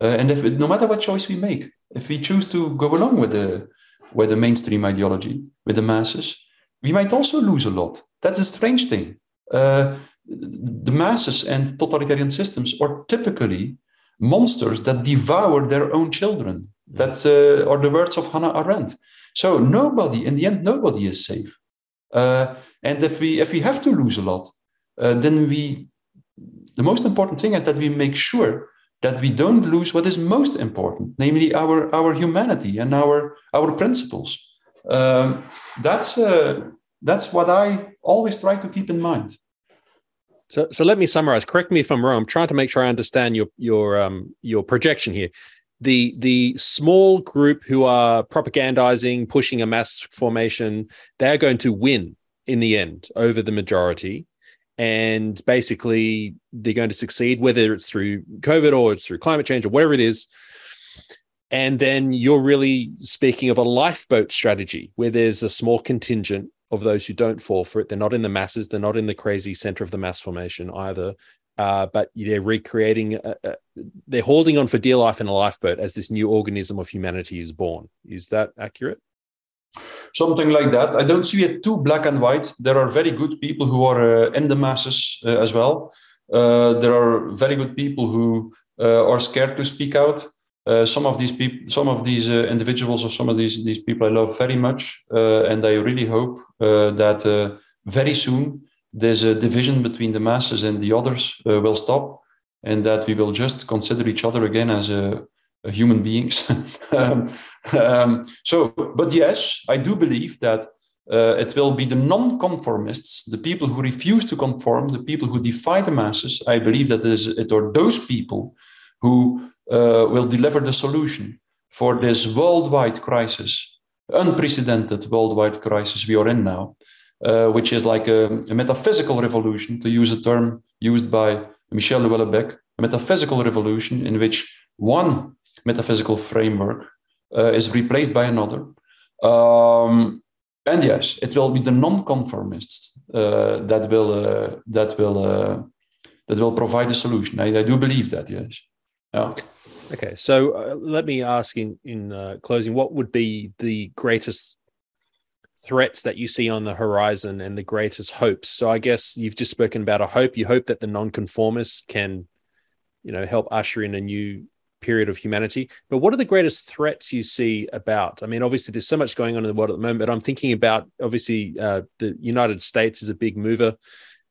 Uh, and if no matter what choice we make, if we choose to go along with the with the mainstream ideology, with the masses, we might also lose a lot. That's a strange thing. Uh, the masses and totalitarian systems are typically monsters that devour their own children. That uh, are the words of Hannah Arendt. So nobody, in the end, nobody is safe. Uh, and if we if we have to lose a lot, uh, then we the most important thing is that we make sure that we don't lose what is most important, namely our, our humanity and our, our principles. Um, that's, uh, that's what I always try to keep in mind. So, so let me summarize. Correct me if I'm wrong. I'm trying to make sure I understand your your um, your projection here. The the small group who are propagandizing, pushing a mass formation, they're going to win in the end over the majority, and basically they're going to succeed, whether it's through COVID or it's through climate change or whatever it is. And then you're really speaking of a lifeboat strategy where there's a small contingent of those who don't fall for it. They're not in the masses. They're not in the crazy center of the mass formation either. Uh, but they're recreating, a, a, they're holding on for dear life in a lifeboat as this new organism of humanity is born. Is that accurate? Something like that. I don't see it too black and white. There are very good people who are uh, in the masses uh, as well. Uh, there are very good people who uh, are scared to speak out. Uh, some of these people, some of these uh, individuals, or some of these these people, I love very much, and I really hope that very soon this division between the masses and the others will stop, and that we will just consider each other again as human beings. um, um, so, but yes, I do believe that uh, it will be the non-conformists, the people who refuse to conform, the people who defy the masses. I believe that it are those people who uh, will deliver the solution for this worldwide crisis, unprecedented worldwide crisis we are in now, uh, which is like a, a, metaphysical revolution, to use a term used by Michel Houellebecq, a metaphysical revolution in which one metaphysical framework uh, is replaced by another. Um, and yes, it will be the non-conformists uh, that will uh, that will uh, that will provide the solution. I, I do believe that. Yes. Yeah. Okay, so uh, let me ask in in uh, closing, what would be the greatest threats that you see on the horizon and the greatest hopes? So I guess you've just spoken about a hope. You hope that the nonconformists can, you know, help usher in a new period of humanity. But what are the greatest threats you see about? I mean, obviously, there's so much going on in the world at the moment. But I'm thinking about obviously uh, the United States is a big mover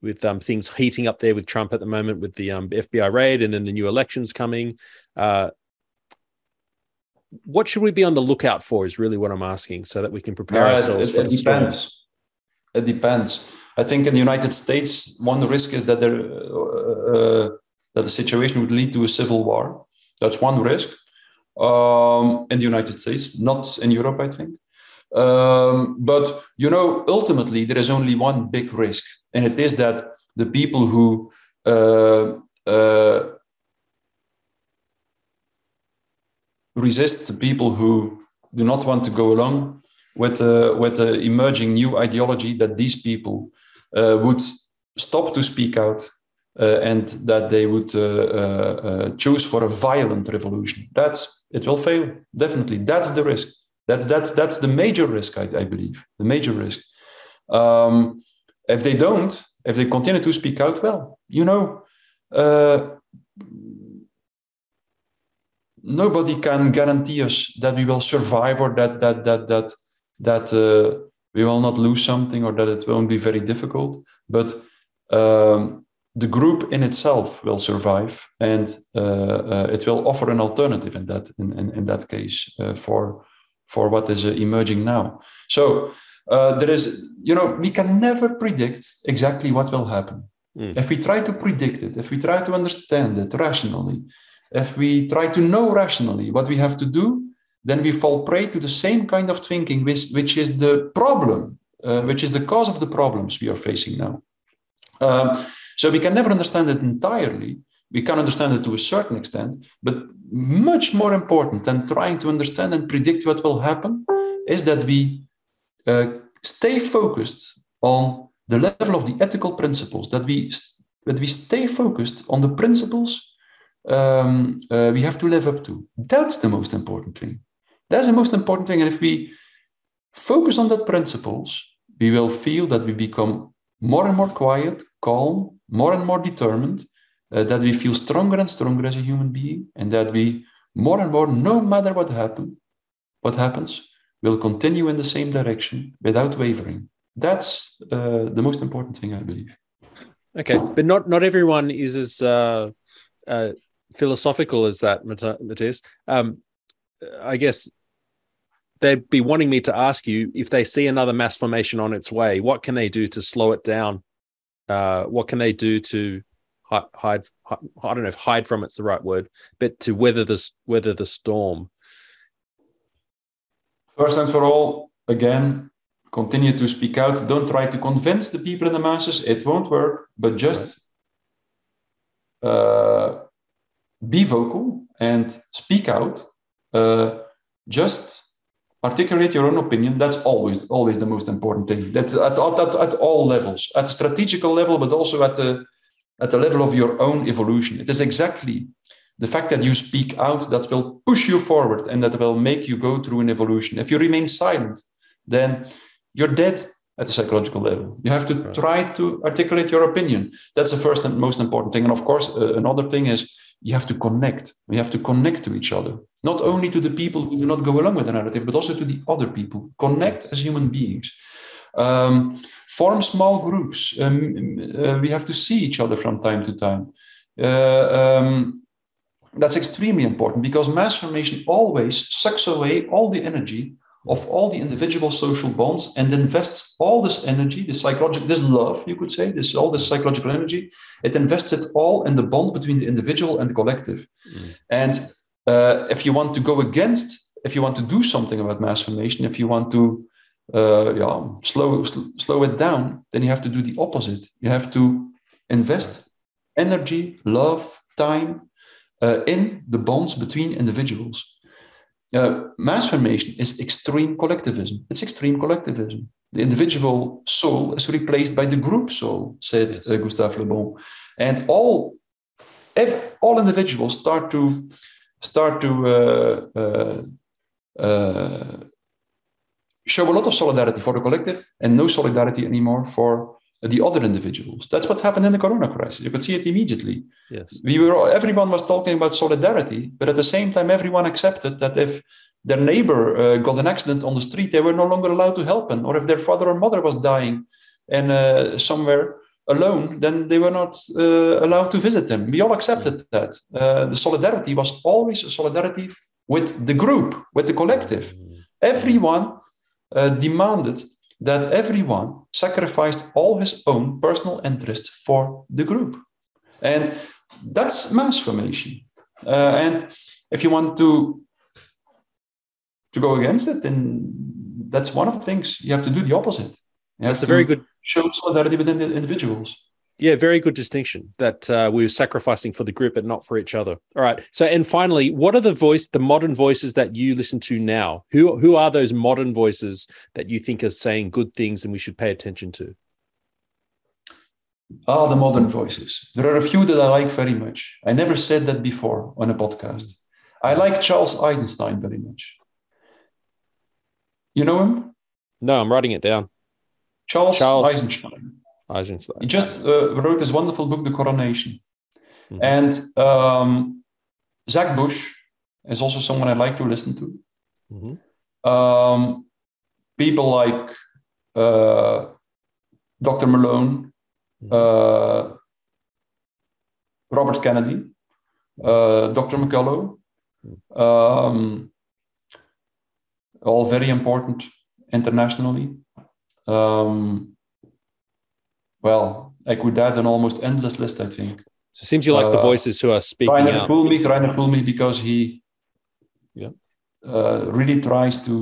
with um, things heating up there with Trump at the moment, with the um, FBI raid, and then the new elections coming. Uh, what should we be on the lookout for? Is really what I'm asking, so that we can prepare ourselves it, it, for it the depends. storm. It depends. I think in the United States, one risk is that there uh, that the situation would lead to a civil war. That's one risk um, in the United States, not in Europe, I think. Um, but you know, ultimately, there is only one big risk, and it is that the people who uh, uh, resist the people who do not want to go along with uh, with the emerging new ideology that these people uh, would stop to speak out uh, and that they would uh, uh, choose for a violent revolution. That's it will fail definitely. That's the risk. That's that's that's the major risk, I, I believe. The major risk. Um, if they don't, if they continue to speak out, well, you know, uh, nobody can guarantee us that we will survive or that that that that that uh, we will not lose something or that it won't be very difficult. But um, the group in itself will survive, and uh, uh it will offer an alternative in that in in, in that case uh, for for what is uh, emerging now. So uh, there is, you know, we can never predict exactly what will happen. Mm. If we try to predict it, if we try to understand it rationally, if we try to know rationally what we have to do, then we fall prey to the same kind of thinking, which, which is the problem, uh, which is the cause of the problems we are facing now. Um, so we can never understand it entirely, we can understand it to a certain extent, but much more important than trying to understand and predict what will happen is that we uh, stay focused on the level of the ethical principles, that we, that we stay focused on the principles um, uh, we have to live up to. That's the most important thing. That's the most important thing. And if we focus on that principles, we will feel that we become more and more quiet, calm, more and more determined, uh, that we feel stronger and stronger as a human being, and that we more and more, no matter what happen, what happens, will continue in the same direction without wavering. That's uh, the most important thing, I believe. Okay, but not not everyone is as uh, uh, philosophical as that, Mattias, um, I guess they'd be wanting me to ask you if they see another mass formation on its way, what can they do to slow it down? Uh, what can they do to hide, hide, I don't know if hide from it's the right word, but to weather this weather the storm. First and for all, again, continue to speak out. Don't try to convince the people in the masses; it won't work. But just uh, be vocal and speak out. Uh, just articulate your own opinion. That's always always the most important thing. That at, at, at all levels, at the strategical level, but also at the at the level of your own evolution. It is exactly the fact that you speak out that will push you forward and that will make you go through an evolution. If you remain silent, then you're dead at the psychological level. You have to try to articulate your opinion. That's the first and most important thing. And of course, uh, another thing is you have to connect. We have to connect to each other, not only to the people who do not go along with the narrative, but also to the other people. Connect as human beings. Um, form small groups. Um, uh, we have to see each other from time to time. Uh, um, that's extremely important because mass formation always sucks away all the energy of all the individual social bonds and invests all this energy, this psychological, this love, you could say, this all this psychological energy, it invests it all in the bond between the individual and the collective. Mm. And uh, if you want to go against, if you want to do something about mass formation, if you want to uh, yeah, slow, sl- slow it down, then you have to do the opposite. You have to invest energy, love, time uh, in the bonds between individuals. Uh, mass formation is extreme collectivism. It's extreme collectivism. The individual soul is replaced by the group soul, said yes. uh, Gustave Le Bon. And all, all individuals start to start to uh, uh, uh, show a lot of solidarity for the collective and no solidarity anymore for the other individuals. That's what happened in the corona crisis. You could see it immediately. Yes. We were everyone was talking about solidarity, but at the same time, everyone accepted that if their neighbor uh, got an accident on the street, they were no longer allowed to help him, or if their father or mother was dying and uh, somewhere alone, then they were not uh, allowed to visit them. We all accepted that. Uh, the solidarity was always a solidarity with the group, with the collective. Mm. Everyone uh, demanded that everyone sacrificed all his own personal interests for the group. And that's mass formation. Uh, and if you want to, to go against it, then that's one of the things you have to do the opposite. You that's a very good show solidarity within the individuals. Yeah, very good distinction that uh, we were sacrificing for the group but not for each other. All right. So, and finally, what are the voice, the modern voices that you listen to now? Who who are those modern voices that you think are saying good things and we should pay attention to? Ah, the modern voices. There are a few that I like very much. I never said that before on a podcast. I like Charles Eisenstein very much. You know him? No, I'm writing it down. Charles, Charles. Eisenstein. Eisenstein. He just uh, wrote this wonderful book, The Coronation. Mm-hmm. And um, Zach Bush is also someone I like to listen to. Mm-hmm. Um, people like uh, Dr. Malone, mm-hmm. uh, Robert Kennedy, uh, Dr. McCullough, mm-hmm. um, all very important internationally. Um, well, I could add an almost endless list, I think. So it seems you like uh, the voices who are speaking Reiner out. Fuellmich, Reiner Fuellmich, because he yeah. uh, really tries to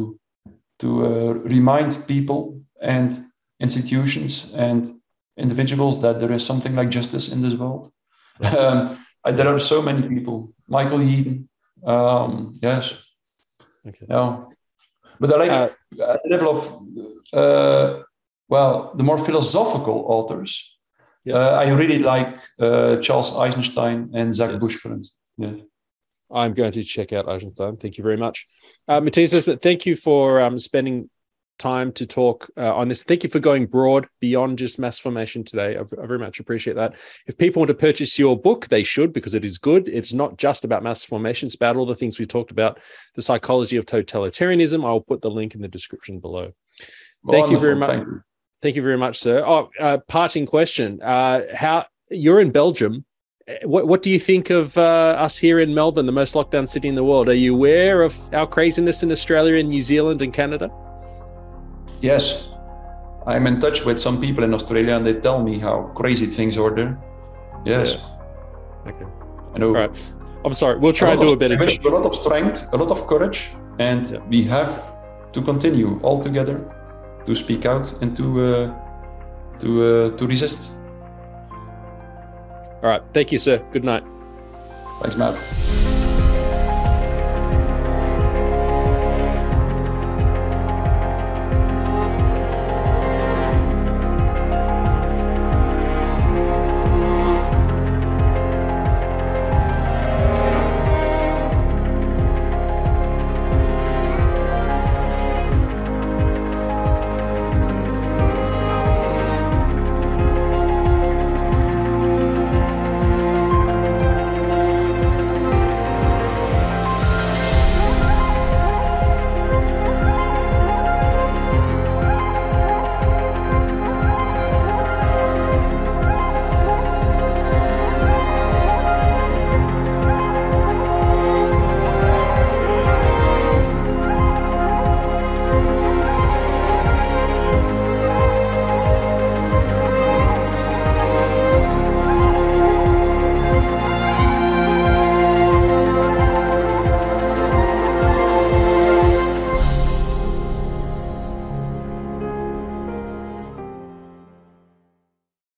to uh, remind people and institutions and individuals that there is something like justice in this world. um, there are so many people. Michael Yeadon, um, yes, okay. No. But I like uh, at the level of uh, well, the more philosophical authors, yeah. uh, I really like uh, Charles Eisenstein and Zach yes. Bush, for instance. Yeah. I'm going to check out Eisenstein. Thank you very much. Uh, Mattias, thank you for um, spending time to talk uh, on this. Thank you for going broad beyond just mass formation today. I, I, very much appreciate that. If people want to purchase your book, they should because it is good. It's not just about mass formation, it's about all the things we talked about, the psychology of totalitarianism. I'll put the link in the description below. Thank Wonderful. you very much. Thank you. Very much, sir. Oh, uh, parting question: uh, How you're in Belgium, what, what do you think of uh, us here in Melbourne, the most lockdown city in the world? Are you aware of our craziness in Australia and New Zealand and Canada? Yes. I'm in touch with some people in Australia and they tell me how crazy things are there. Yes. Yeah. Okay. I know. All right. I'm sorry. We'll try and do a better job. A lot of strength, a lot of courage, and yeah. we have to continue all together to speak out and to uh, to uh, to resist. All right. Thank you, sir. Good night. Thanks, Matt.